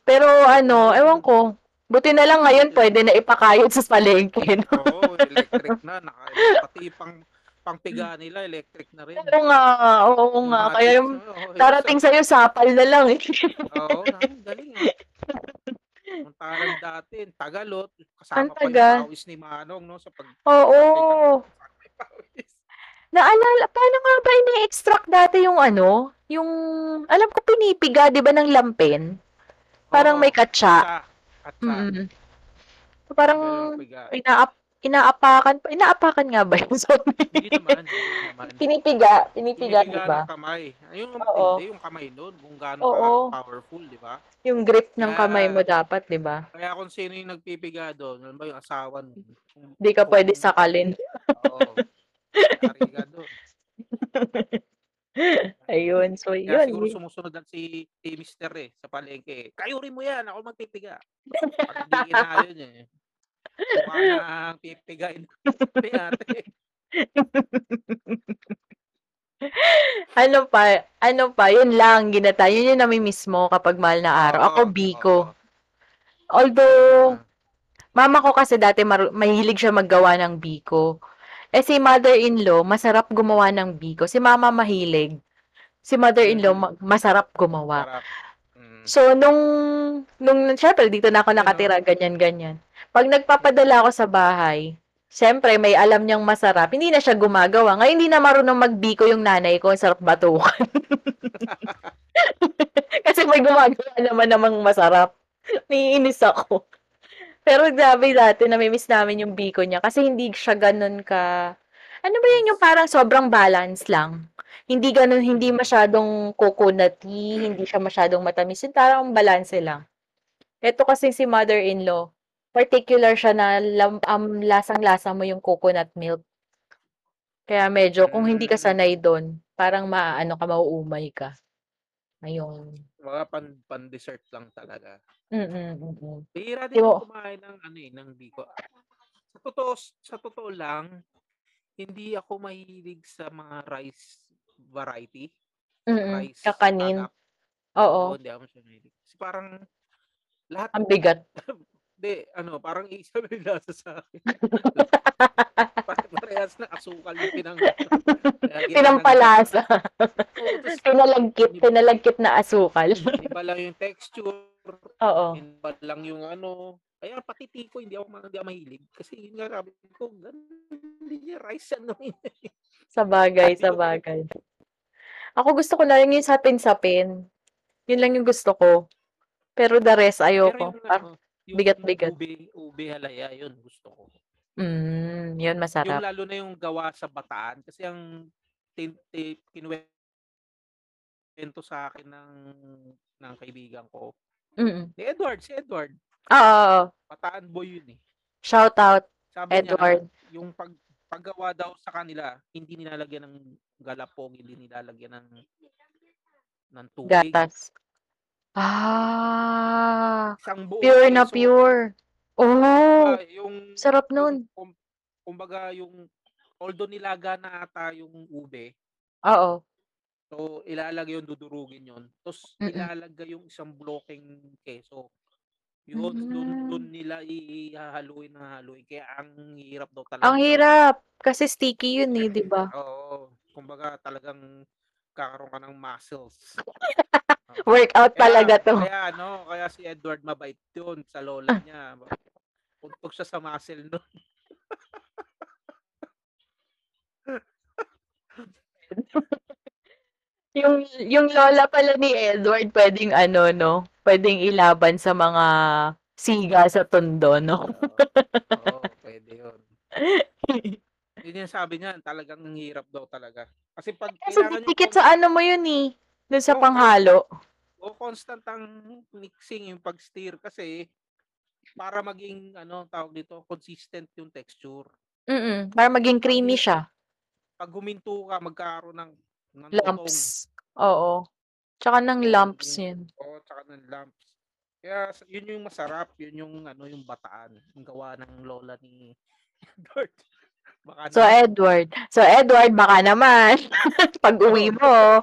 Pero ano, ewan ko. Buti na lang ngayon pwede na ipakayod sa palengke. No? Oo, electric na. Naka, pati pang pangpiga nila, electric na rin. Oo nga, oo nga. Kaya yung darating sa'yo, sapal na lang eh. Oo, galing ah. Samantalang dati, tagalot, kasama pa tagal. yung pawis ni Manong, no? Sa pag Oo. Naalala, paano nga ba ini-extract dati yung ano? Yung, alam ko pinipiga, di ba, ng lampin? Parang Oo, may katsa. Katsa. Katsa. Mm. So, parang Ganun ang piga. inaap, inaapakan, pa- inaapakan nga ba yun? Sorry. Hindi naman. Hindi naman. Pinipiga, pinipiga, di Pinipiga ba? ng kamay. Yung Oo. hindi, yung kamay nun, kung gaano ka powerful, di ba? Yung grip ng kamay Yeah. mo dapat, di ba? Kaya kung sino yung nagpipiga doon, ano ba yung asawa nun? Kung- Di ka pwede sakalin. Oo. Doon. Ayun, so Kaya yun. siguro sumusunod lang si, si Mister eh, sa palengke. Kayurin mo yan, ako magpipiga. Pag hindi kinayon eh. Mukha na ang pipigain ate. Ano pa, ano pa, yun lang, ginata. Yun yung namimiss mo kapag mahal na araw. Ako, Oo, Biko. oo. Although, mama ko kasi dati maru- mahilig siya maggawa ng biko. Eh si mother-in-law, masarap gumawa ng biko. Si mama mahilig. Si mother-in-law, Mm. ma- masarap gumawa. Sarap. Mm. So, nung, nung, syempre, dito na ako nakatira, ganyan-ganyan. Pag nagpapadala ako sa bahay, syempre, may alam niyang masarap, hindi na siya gumagawa. Ngayon, hindi na marunong magbiko yung nanay ko, ang sarap batukan. Kasi may gumagawa naman namang masarap. Naiinis ako. Pero grabe dati, namimiss namin yung biko niya kasi hindi siya ganun ka... Ano ba yun yung parang sobrang balance lang? Hindi ganun, hindi masyadong coconutty, hindi siya masyadong matamis. Yung parang balanse lang. Ito kasi si mother-in-law, particular siya na lam, um, lasang-lasa mo yung coconut milk. Kaya medyo, kung hindi ka Mm. sanay doon, parang maano ka, mauumay ka. Ayun. Mga pan, pan dessert lang talaga. Mm-mm. Bihira din mo- kumain ng ano eh, ng biko. Sa totoo, sa totoo lang, hindi ako mahilig sa mga rice variety. Mm-mm. Rice Kakanin. anak. Oo. hindi ako mahilig. Kasi parang lahat, Ang bigat. hindi, ano, parang isa may lasa sa akin. Pare- Parehas na asukal yung pinang... Pinampalasa. Tas Pinalagkit. Pinalagkit na asukal. Iba lang yung texture, Oo. iba lang yung ano. Kaya pati tiko, hindi ako, hindi ako mahilig. Kasi yun nga sabi ko, hindi niya rice ano yun. Sa bagay, sa bagay. Ako gusto ko na lang yung sapin-sapin. Yun lang yung gusto ko. Pero the rest, Pero ayoko. yung, Ah, ano, bigat-bigat. Ube, ube halaya, yun gusto ko. mm, yun Yung masarap. lalo na yung gawa sa bataan. Kasi ang kinuwento sa akin ng, ng kaibigan ko. Mm. Ni Edward, si Edward. Oo. Bataan boy yun eh. Shout out, Sabi Edward. niya, yung pag, paggawa daw sa kanila, hindi nilalagyan ng galapong, hindi nilalagyan ng ng tubig. Gatas. Ah, Isang pure na pure. Oh, Ah, yung sarap yung, nun. kum- kumbaga yung although nilaga na ata yung ube, Oo. so ilalagay yung dudurugin yon. Tapos Mm-mm. ilalagay yung isang blocking keso. Yun, dun, Mm. dun nila ihahaluin na haluin. Kaya ang hirap daw talaga. Ang hirap. Kasi sticky yun eh, di ba? Oo. Kumbaga talagang kakaroon ka ng muscles. Workout talaga to. Kaya ano, kaya si Edward mabait yun sa lola niya. Puntog siya sa muscle no. Yung, yung lola pala ni Edward, pwedeng ano, no? Pwedeng ilaban sa mga siga sa tondo, no? Oo, pwede yun. Yun yung sabi niya, talagang ang hirap daw talaga. Kasi pag Kasi kailangan yung dikit sa ano mo yun eh. Dun sa Oo. panghalo. Constant ang mixing yung pag-stir kasi para maging ano tawag dito consistent yung texture. Mm Para maging creamy siya. Pag huminto ka magkakaroon ng ng. Lumps. Oo. Tsaka ng lumps yun. Oo, tsaka ng lumps. Kaya yun yung masarap, yun yung ano yung bataan, yung gawa ng lola ni Edward. Baka So, naman- Edward. So, Edward, baka naman, pag uwi mo,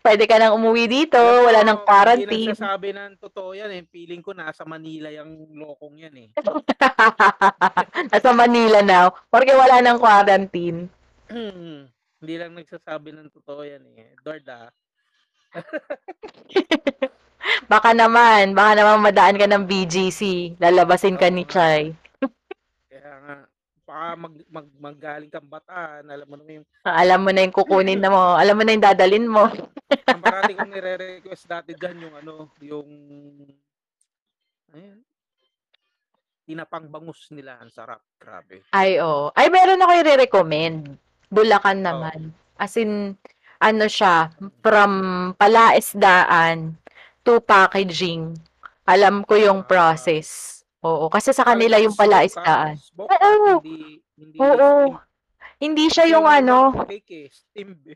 pwede ka nang umuwi dito, Alam wala nang Hindi quarantine. nagsasabi ng totoo yan eh. Feeling ko nasa Manila yung lokong yan eh. Nasa Manila now, porque wala nang quarantine. Hindi lang nagsasabi ng totoo yan eh. Edward ah. Baka naman, baka naman madaan ka ng BGC. Lalabasin ka ni Oo nga. Chay. Kaya nga, baka mag, mag, magaling kang bataan, alam mo naman yung, Alam mo na yung kukunin na mo. Alam mo na yung dadalin mo. ang parati kong nire-request dati dyan yung ano, yung, ayun, tinapang bangus nila, ang sarap, grabe. Ay, oh. Ay, meron ako i-recommend. Bulacan naman. As in, ano siya, from palaisdaan to packaging. Alam ko yung Ah. process. Oo, kasi sa kanila yung palaisdaan. Smoke, Oo. hindi, hindi, Oo. Hindi siya yung ano, Cake eh, steam eh.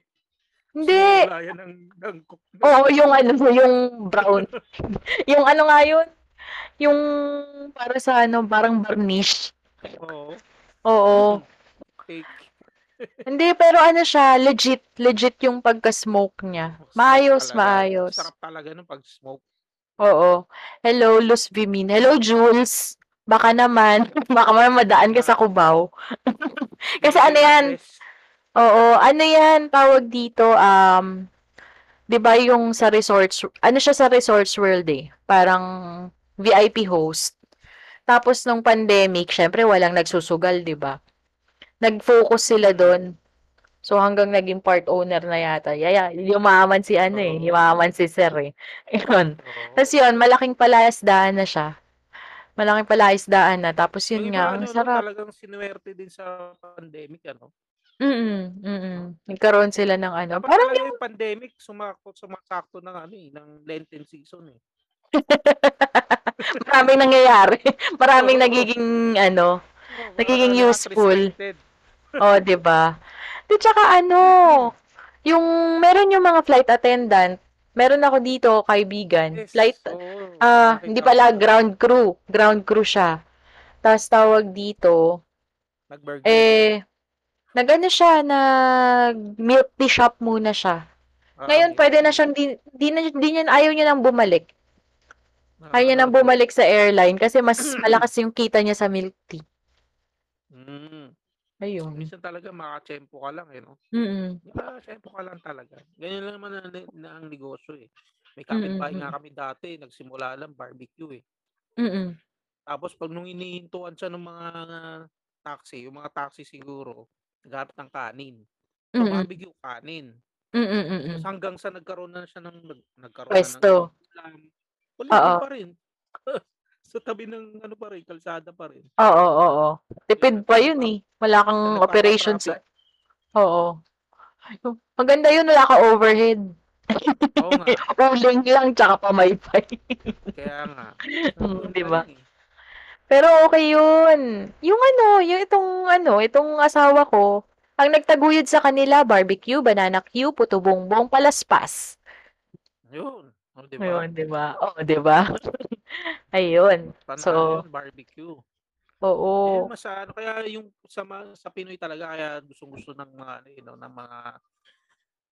hindi. Simula yan ng, ng na. Oo, yung ano, yung brown. yung ano nga yun? Yung para sa ano, parang varnish. Oo. Oo. Cake. Hindi, pero ano siya, legit, legit yung pagka-smoke niya. Sarap Maayos, talaga. maayos. Sarap talaga nung pag-smoke. Oo. Hello, Luz Vimin. Hello, Jules. Baka naman, baka naman madaan ka sa Cubao. Kasi ano yan? Oo, ano yan, tawag dito, um, di ba yung sa resorts, ano siya sa Resorts World eh, parang VIP host. Tapos nung pandemic, syempre walang nagsusugal, di ba? Nag-focus sila doon. So hanggang naging part owner na yata. Yaya, yumaman si ano eh, yumaman si Sir eh. Yun. Oo. Tapos yun, malaking palayasdaan na siya. Malaking palayasdaan na. Tapos yun Yung nga, ang ano, no, sarap. Talagang sinuwerte din sa pandemic, ano? Mm-mm, mm-mm. Nagkaroon sila ng ano. Dapat Parang talaga yung pandemic, sumakot, sumasakto ng ano eh, ng Lenten season eh. maraming nangyayari. Maraming nagiging ano, Nagiging useful. oh, 'di ba? Di tsaka ano, yung meron yung mga flight attendant. Meron ako dito kaibigan. Yes, Flight oo, ah, hindi pala ground crew. Ground crew siya. Tapos tawag dito, Nag-burger. eh nagano siya, nag milk tea shop muna siya. Ah, Ngayon okay. pwede na siyang di, di, na, di niya ayaw niya nang bumalik. Ayaw niya nang bumalik sa airline kasi mas malakas yung kita niya sa milk tea. Mm. Ayun. Minsan talaga makachempo ka lang eh, no? Mm. Makachempo ka lang talaga. Ganyan lang naman na, na ang negosyo eh. May kapitbahay Mm, mm, nga kami dati, nagsimula lang barbecue eh. Mm. Tapos pag nung inihintuan siya ng mga taxi, yung mga taxi siguro, naghanap ng kanin. So, Mm. barbecue kanin. Mm. Mm. Tapos hanggang sa nagkaroon na siya ng nag, nagkaroon Pwesto. na ng ulam. Wala Oo. pa rin. sa tabi ng ano pa rin, kalsada pa rin. Oo, oo, oo. Tipid pa yun eh. Wala kang Nagpapatraffic. operations. eh. Oo. Maganda yun, wala ka overhead. Oo nga. Uling lang, tsaka pamaypay. Kaya nga. Mm, di ba? eh. Pero okay yun. Yung ano, yung itong ano, itong asawa ko, ang nagtaguyod sa kanila, barbecue, banana Q, puto bongbong, palaspas. Yun. O, di ba? Ayun, di ba? Oo, di ba? Ayun. So, yun, barbecue. oo. Yun, mas ano, kaya yung sa, sa Pinoy talaga, kaya gustong-gusto ng mga, ano, you know, ng mga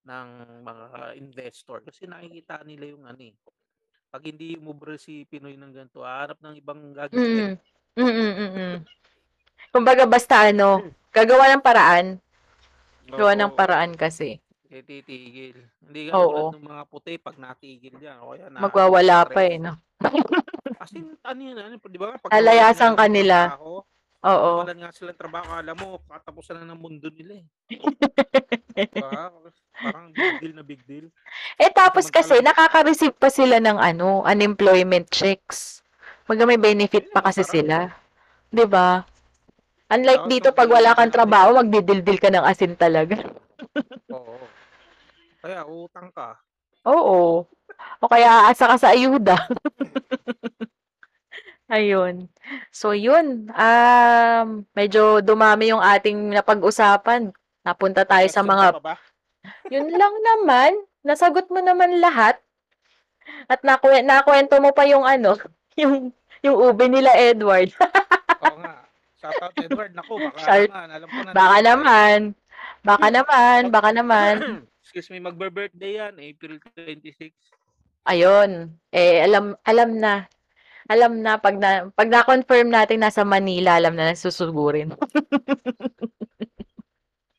ng mga investor kasi nakikita nila yung ano eh. Pag hindi umubre si Pinoy ng ganito, hanap ng ibang gagawin. Mm. Mm, mm, mm. Kumbaga basta ano, gagawa ng paraan. Gawa ng paraan kasi. Eh, titigil. Hindi ka Oo. ng mga puti pag natigil yan. O kaya na, Magwawala pa eh, no? As in, ano yun, ano, di ba? Pag Lalayasan ka nila. Oo. nawalan nga silang trabaho, alam mo, katapusan na ng mundo nila eh. Diba? Parang big deal na big deal. Eh tapos kasi nakaka-receive pa sila ng ano, unemployment checks. Maga may benefit pa kasi sila. 'Di ba? Unlike dito pag wala kang trabaho, magdidildil ka ng asin talaga. Oo. Kaya utang ka. Oo. O kaya aasa ka sa ayuda. Ayun. So yun, um medyo dumami yung ating napag-usapan. Napunta tayo sa mga ka pa ba? Yun lang naman. Nasagot mo naman lahat. At nakwe nakwento mo pa yung ano, yung yung ube nila Edward. Oo nga. Shout out Edward. Naku, baka Shout- naman. Alam ko na. Baka naman. Baka naman, baka naman. Excuse me, magbe-birthday yan. April 26. Ayun. Eh alam alam na. Alam na pag na pag na-confirm natin nasa Manila, alam na nasusugurin.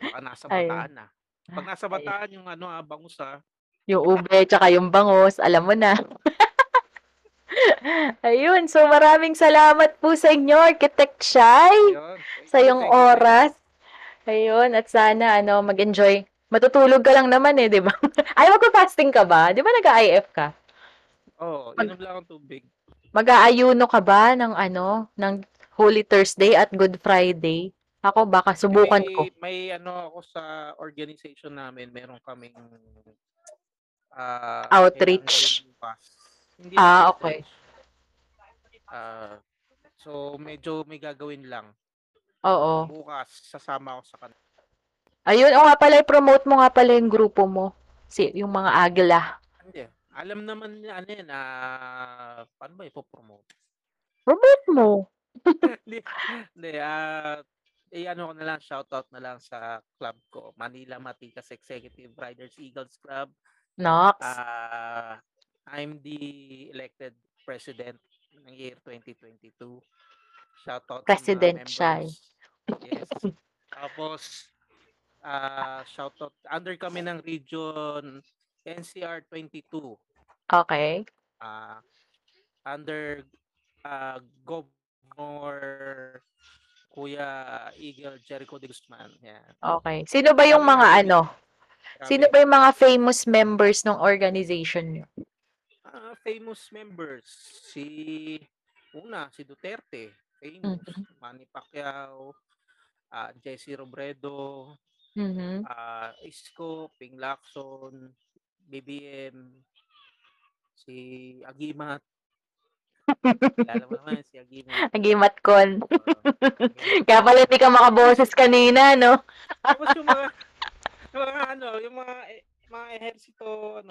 Baka nasa Ayun. Bataan na. Pag nasa Bataan yung ano ah, bangus ah. Yung ube tsaka yung bangos, alam mo na. Ayun, so maraming salamat po sa inyo, Architect Shai, Yun. Thank sa iyong thank you, oras. Ayun, at sana ano, mag-enjoy. Matutulog ka lang naman eh, di ba? Ay, magpa-fasting ka ba? Di ba nag-IF ka? Oo, Mag- inom lang akong tubig. Mag-aayuno ka ba ng ano, ng Holy Thursday at Good Friday? Ako baka subukan may, ko. May ano ako sa organization namin, meron kaming ah, Outreach. Hindi Ah, okay. Ah, so medyo may gagawin lang. Oo. Bukas sasama ako sa kanila. Ayun, o nga pala, promote mo nga pala yung grupo mo. Si, yung mga agila. Hindi. Alam naman niya ano yan, ah, paano ba ipopromote? Promote mo. Hindi, hindi, ah, eh, ano ko na lang, shoutout na lang sa club ko, Manila Matikas Executive Riders Eagles Club. Nox. Ah, I'm the elected president ng year 2022. Shoutout President siya eh. Yes. Tapos, ah, shoutout, under kami ng region NCR 22. okay. ah under ah, Governor Kuya Eagle Jericho de Guzman. Yan. Okay. Sino ba yung mga ano? Sino ba yung mga famous members ng organization nyo? Ah, famous members. Si una, si Duterte. Famous. Mhm. Manny Pacquiao. ah Jesse Robredo. Mhm. ah Isko. Ping Lacson. BBM. Si Agimat. Kilala mo naman si Agimat. Agimat Con. Agimat. Kaya pala hindi ka makaboses kanina, no? Tapos yung mga, yung mga ano, yung mga, eh, mga ehersito, ano,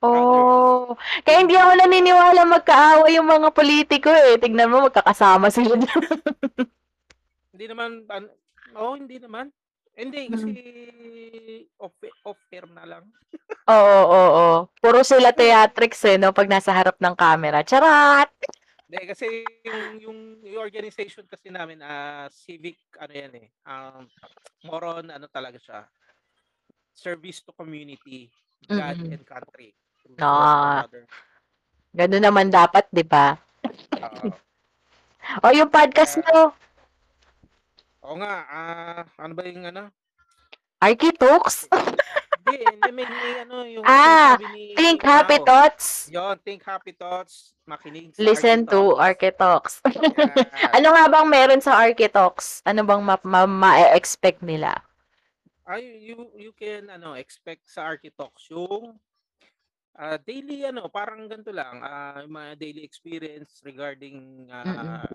Oh, kaya hindi ako naniniwala magkaaway yung mga politiko eh. Tignan mo, magkakasama sila dyan. hindi naman, an, oh, hindi naman. Hindi, kasi off, off air na lang. Oo, oo, oo. Puro sila theatrics eh, no? Pag nasa harap ng camera. Charat! Hindi, kasi yung, yung, yung organization kasi namin, ah civic, ano yan eh, um, more on, ano talaga siya, service to community, God Mm-mm. and country. through Ah. Ganun naman dapat, di ba? Oo. O, yung podcast mo, Oo nga, ah, ano ba yung ano? Architooks? Hindi, hindi, may, may ano, yung Ah, sinasabi ni Think Happy Mao. Thoughts. Yon, think happy thoughts, makinig sa Listen to. Architooks. Yan. ano nga bang meron sa Architooks? Ano bang ma- ma- ma-expect nila? Ay, you you can ano expect sa Architalks yung ah, daily ano, parang ganito lang, ah, yung mga daily experience regarding ah,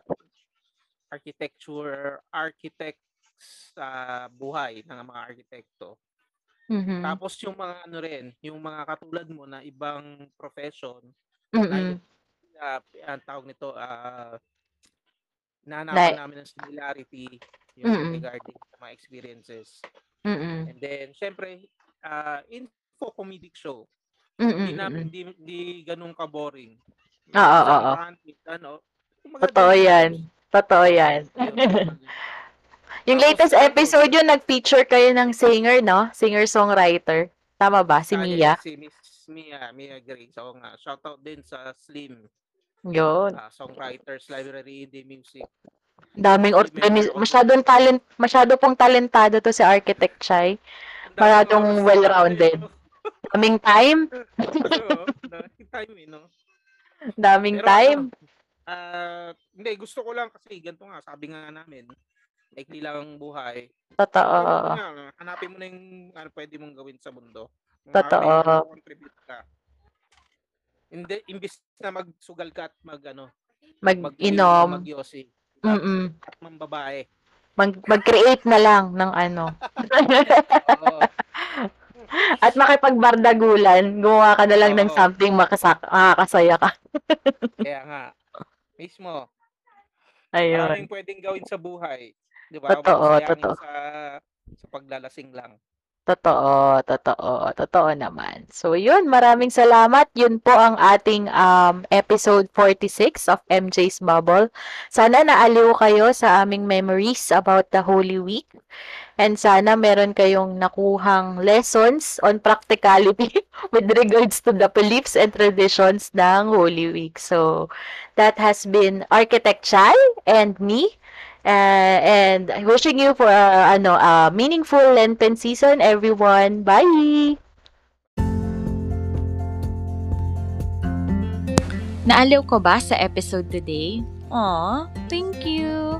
architecture, architects sa buhay ng mga arkitekto. Mhm. Tapos yung mga ano rin, yung mga katulad mo na ibang profession, Mm-mm. uh, ang tawag nito, uh, Like- nanapan namin ng similarity yung Mm-mm. regarding sa mga experiences. Mm-mm. And then, syempre, uh, info comedic show. Mm-mm. Hindi namin, hindi, hindi ganun ka-boring. Oo, oo, oo. Ano, Totoo yan. news. Totoo yan. Yun. Yung latest ano, episode yun, nag-feature kayo ng singer, no? Singer-songwriter. Tama ba? Si Mia? Si Miss Mia, Mia Grace. Oo nga. Shoutout din sa Slim, Yun. uh, Songwriters Library Indie Music. Daming organiz... Masyadong talent... Masyado pong talentado to si Architect Chai. Masyadong well-rounded. ano, Daming time. Daming time eh, no? Daming Pero time. Ano, ah, hindi, gusto ko lang kasi ganito nga, sabi nga namin, maikli lang ang buhay. Totoo. Ano na, hanapin mo na yung ano, pwede mong gawin sa mundo. Kung Totoo. contribute ka. Hindi, imbis na magsugal ka at mag, ano, Mag-inom. magyosi. Mm-mm. At mambabae. Mag- mag-create na lang ng ano. At makipagbardagulan. Gumawa ka na lang ng Oo. something makasak makakasaya ka. Kaya nga, mismo, Ayun. maraming pwedeng gawin sa buhay. Di ba? Totoo, totoo. Sa, sa paglalasing lang. Totoo, totoo, totoo naman. So yun, maraming salamat. Yun po ang ating um, episode 46 of MJ's Bubble. Sana naaliw kayo sa aming memories about the Holy Week. And sana meron kayong nakuhang lessons on practicality with regards to the beliefs and traditions ng Holy Week. So, that has been Architect Chai and me. Uh, and wishing you for a, ano, a meaningful Lenten season, everyone. Bye! Naaliw ko ba sa episode today? Aw, thank you!